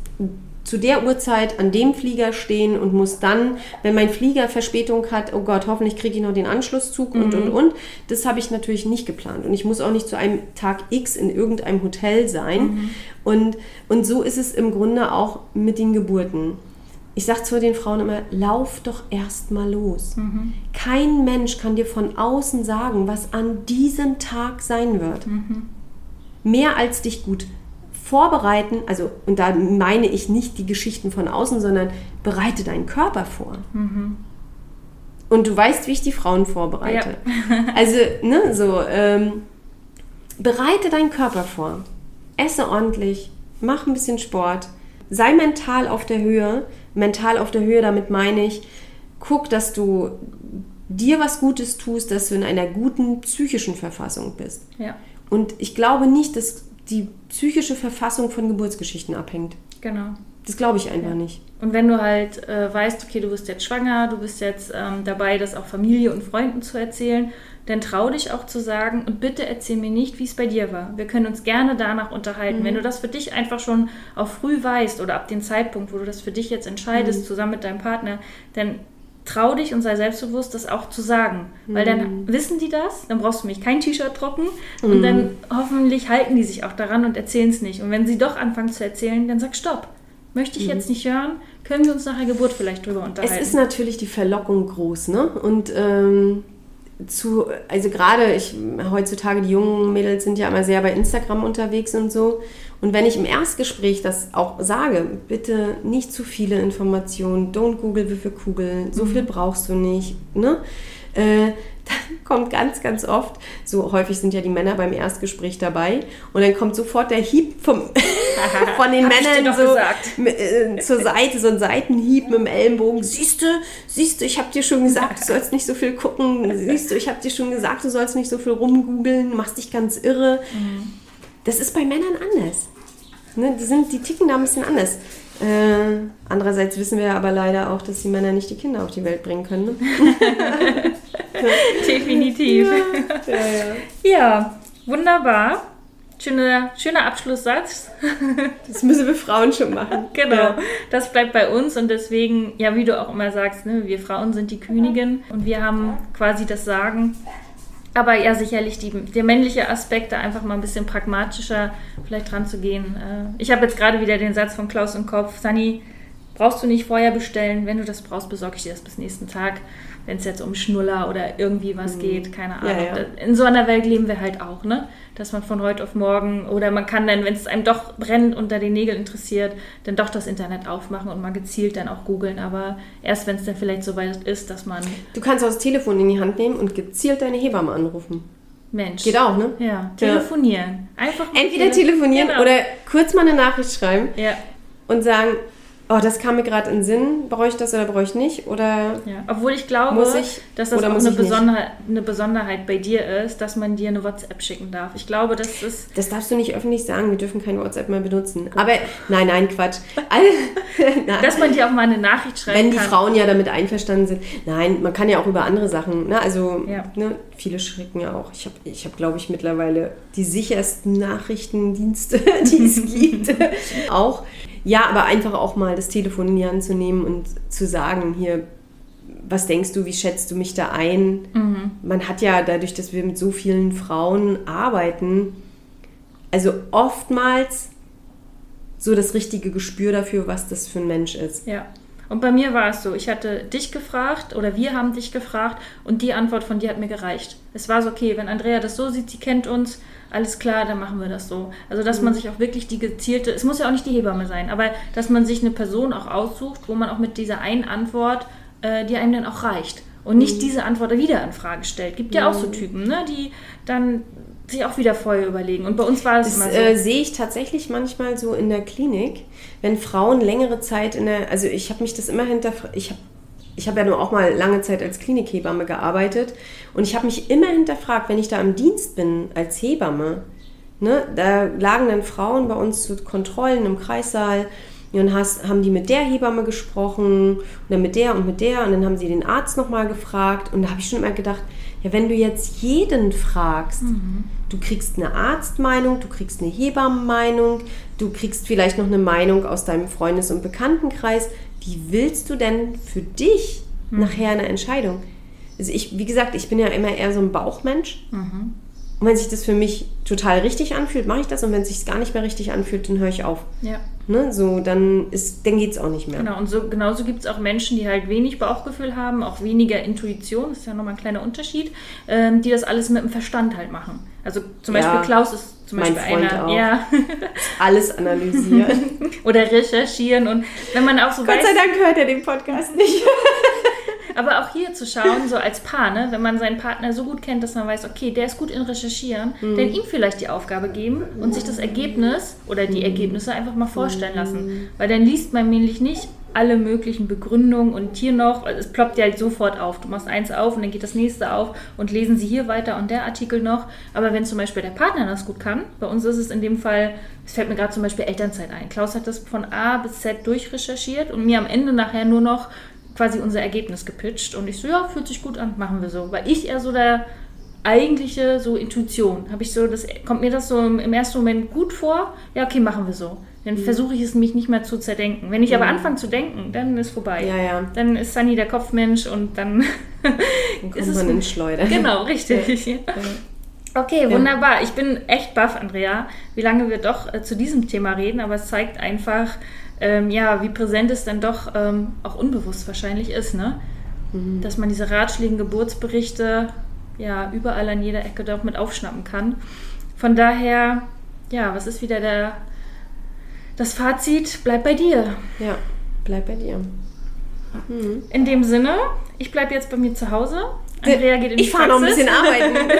zu der Uhrzeit an dem Flieger stehen und muss dann, wenn mein Flieger Verspätung hat, oh Gott, hoffentlich kriege ich noch den Anschlusszug und, und, und. Das habe ich natürlich nicht geplant. Und ich muss auch nicht zu einem Tag X in irgendeinem Hotel sein. Und, und so ist es im Grunde auch mit den Geburten. Ich sage zu den Frauen immer, lauf doch erst mal los. Kein Mensch kann dir von außen sagen, was an diesem Tag sein wird mehr als dich gut vorbereiten, also und da meine ich nicht die Geschichten von außen, sondern bereite deinen Körper vor. Und du weißt, wie ich die Frauen vorbereite. Also, ne, so, ähm, bereite deinen Körper vor. Esse ordentlich, mach ein bisschen Sport, sei mental auf der Höhe. Mental auf der Höhe, damit meine ich, guck, dass du dir was Gutes tust, dass du in einer guten psychischen Verfassung bist. Ja, Und ich glaube nicht, dass die psychische Verfassung von Geburtsgeschichten abhängt. genau. Das glaube ich einfach nicht. Und wenn du halt äh, weißt, okay, du bist jetzt schwanger, du bist jetzt ähm, dabei, das auch Familie und Freunden zu erzählen, dann trau dich auch zu sagen und bitte erzähl mir nicht, wie es bei dir war. Wir können uns gerne danach unterhalten. Wenn du das für dich einfach schon auch früh weißt oder ab dem Zeitpunkt, wo du das für dich jetzt entscheidest, zusammen mit deinem Partner, dann trau dich und sei selbstbewusst, das auch zu sagen. Weil dann wissen die das, dann brauchst du mich kein T-Shirt drucken und dann hoffentlich halten die sich auch daran und erzählen es nicht. Und wenn sie doch anfangen zu erzählen, dann sag Stopp. Möchte ich jetzt nicht hören, können wir uns nach der Geburt vielleicht drüber unterhalten. Es ist natürlich die Verlockung groß, ne? Und ähm, zu, also gerade ich heutzutage die jungen Mädels sind ja immer sehr bei Instagram unterwegs und so. Und wenn ich im Erstgespräch das auch sage, bitte nicht zu viele Informationen, don't Google wie viel Kugeln, so viel brauchst du nicht, ne? Äh, dann kommt ganz, ganz oft, so häufig sind ja die Männer beim Erstgespräch dabei, und dann kommt sofort der Hieb vom, von den Männern so äh, zur Seite, so ein Seitenhieb mit dem Ellenbogen. Siehst du, siehst du, ich habe dir schon gesagt, du sollst nicht so viel gucken. Siehst du, ich habe dir schon gesagt, du sollst nicht so viel rumgoogeln, machst dich ganz irre. Das ist bei Männern anders. Ne, die, sind, die ticken da ein bisschen anders. Äh, andererseits wissen wir aber leider auch, dass die Männer nicht die Kinder auf die Welt bringen können. Ne? Definitiv. Ja, ja. Ja, wunderbar. Schöner, schöner Abschlusssatz. Das müssen wir Frauen schon machen. Genau. Ja. Das bleibt bei uns und deswegen, ja, wie du auch immer sagst, ne, wir Frauen sind die Königin und wir haben quasi das Sagen. Aber ja, sicherlich die, der männliche Aspekt, da einfach mal ein bisschen pragmatischer vielleicht dran zu gehen. Äh, Ich habe jetzt gerade wieder den Satz von Klaus im Kopf. Sani, brauchst du nicht vorher bestellen. Wenn du das brauchst, besorge ich dir das bis nächsten Tag. Wenn es jetzt um Schnuller oder irgendwie was geht, keine Ahnung. Mhm. Ja, ja. In so einer Welt leben wir halt auch, ne? Dass man von heute auf morgen oder man kann dann, wenn es einem doch brennend unter den Nägeln interessiert, dann doch das Internet aufmachen und mal gezielt dann auch googeln. Aber erst wenn es dann vielleicht so weit ist, dass man, Du kannst auch das Telefon in die Hand nehmen und gezielt deine Hebamme anrufen. Mensch. Geht auch, ne? Ja, telefonieren. Einfach Entweder tele- telefonieren Genau. oder kurz mal eine Nachricht schreiben Ja, und sagen, oh, das kam mir gerade in den Sinn, brauche ich das oder brauche ich nicht? Oder ja. Obwohl ich glaube, ich dass das auch eine? Besonderheit, eine Besonderheit bei dir ist, dass man dir eine WhatsApp schicken darf. Ich glaube, das ist. das darfst du nicht öffentlich sagen, wir dürfen kein WhatsApp mehr benutzen. Aber nein, nein, Quatsch. Nein. Dass man dir auch mal eine Nachricht schreiben Wenn die kann. Frauen ja damit einverstanden sind. Nein, man kann ja auch über andere Sachen. Ne? Also, Ja. ne, viele schrecken ja auch. Ich habe, ich hab, glaube ich, mittlerweile die sichersten Nachrichtendienste, die es gibt. auch. Ja, aber einfach auch mal das Telefon in die Hand zu nehmen und zu sagen, hier, was denkst du, wie schätzt du mich da ein? Mhm. Man hat ja dadurch, dass wir mit so vielen Frauen arbeiten, also oftmals so das richtige Gespür dafür, was das für ein Mensch ist. Ja. Und bei mir war es so, ich hatte dich gefragt oder wir haben dich gefragt und die Antwort von dir hat mir gereicht. Es war so, okay, wenn Andrea das so sieht, sie kennt uns, alles klar, dann machen wir das so. Also, dass man sich auch wirklich die gezielte, es muss ja auch nicht die Hebamme sein, aber dass man sich eine Person auch aussucht, wo man auch mit dieser einen Antwort, äh, die einem dann auch reicht. Und nicht diese Antwort wieder in Frage stellt. Gibt ja auch so Typen, ne, die dann sich auch wieder vorher überlegen. Und bei uns war es immer so. äh, sehe ich tatsächlich manchmal so in der Klinik, wenn Frauen längere Zeit in der, also ich habe mich das immer hinterfragt, ich habe ich habe ja nur auch mal lange Zeit als Klinikhebamme gearbeitet. Und ich habe mich immer hinterfragt, wenn ich da im Dienst bin als Hebamme, ne, da lagen dann Frauen bei uns zu Kontrollen im Kreissaal. Und dann hast, haben die mit der Hebamme gesprochen und dann mit der und mit der. Und dann haben sie den Arzt nochmal gefragt. Und da habe ich schon immer gedacht, ja, wenn du jetzt jeden fragst, du kriegst eine Arztmeinung, du kriegst eine Hebammenmeinung, du kriegst vielleicht noch eine Meinung aus deinem Freundes- und Bekanntenkreis, wie willst du denn für dich nachher eine Entscheidung? Also ich, wie gesagt, ich bin ja immer eher so ein Bauchmensch. Und wenn sich das für mich total richtig anfühlt, mache ich das. Und wenn es sich gar nicht mehr richtig anfühlt, dann höre ich auf. ja. Ne? So, dann, ist, dann geht es auch nicht mehr. Genau, und so, genauso gibt es auch Menschen, die halt wenig Bauchgefühl haben, auch weniger Intuition, das ist ja nochmal ein kleiner Unterschied, ähm, die das alles mit dem Verstand halt machen. Also zum Ja, Beispiel Klaus ist zum mein Beispiel Freund einer, auch. ja, Alles analysieren. oder recherchieren und wenn man auch so Gott weiß, sei Dank hört er den Podcast nicht. aber auch hier zu schauen, so als Paar, ne, wenn man seinen Partner so gut kennt, dass man weiß, okay, der ist gut in Recherchieren, Mhm. dann ihm vielleicht die Aufgabe geben und sich das Ergebnis oder die Ergebnisse einfach mal vorstellen Mhm. lassen. Weil dann liest man nämlich nicht alle möglichen Begründungen und hier noch, es ploppt ja halt sofort auf. Du machst eins auf und dann geht das nächste auf und lesen sie hier weiter und der Artikel noch. Aber wenn zum Beispiel der Partner das gut kann, bei uns ist es in dem Fall, es fällt mir gerade zum Beispiel Elternzeit ein. Klaus hat das von A bis Z durchrecherchiert und mir am Ende nachher nur noch quasi unser Ergebnis gepitcht und ich so, ja, fühlt sich gut an, machen wir so. Weil ich eher so der eigentliche so Intuition, habe ich so, das kommt mir das so im, im ersten Moment gut vor, ja, okay, machen wir so. Dann Mhm. versuche ich es mich nicht mehr zu zerdenken. Wenn ich aber anfange zu denken, dann ist vorbei. Ja, ja. Dann ist Sunny der Kopfmensch und dann, Dann ist kommt es man in Schleuder. Genau, richtig. Okay, wunderbar. Ich bin echt baff, Andrea, wie lange wir doch äh, zu diesem Thema reden, aber es zeigt einfach, ähm, ja, wie präsent es dann doch ähm, auch unbewusst wahrscheinlich ist, ne? Dass man diese Ratschläge, Geburtsberichte ja überall an jeder Ecke doch mit aufschnappen kann. Von daher, ja, was ist wieder der das Fazit? Bleib bei dir. Ja, bleib bei dir. In dem Sinne, ich bleibe jetzt bei mir zu Hause. Andrea geht in die Ich fahre noch ein bisschen arbeiten.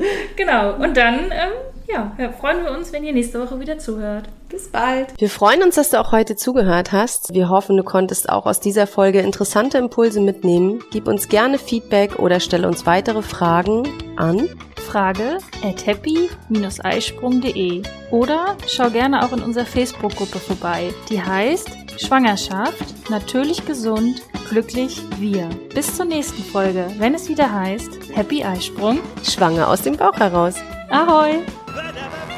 Genau. Und dann, ähm, ja, ja, freuen wir uns, wenn ihr nächste Woche wieder zuhört. Bis bald. Wir freuen uns, dass du auch heute zugehört hast. Wir hoffen, du konntest auch aus dieser Folge interessante Impulse mitnehmen. Gib uns gerne Feedback oder stelle uns weitere Fragen an. Frage at happy-eisprung.de oder schau gerne auch in unserer Facebook-Gruppe vorbei. Die heißt Schwangerschaft, natürlich gesund, glücklich wir. Bis zur nächsten Folge, wenn es wieder heißt Happy Eisprung. Schwanger aus dem Bauch heraus. Ahoi! Ba-da-ba-ba.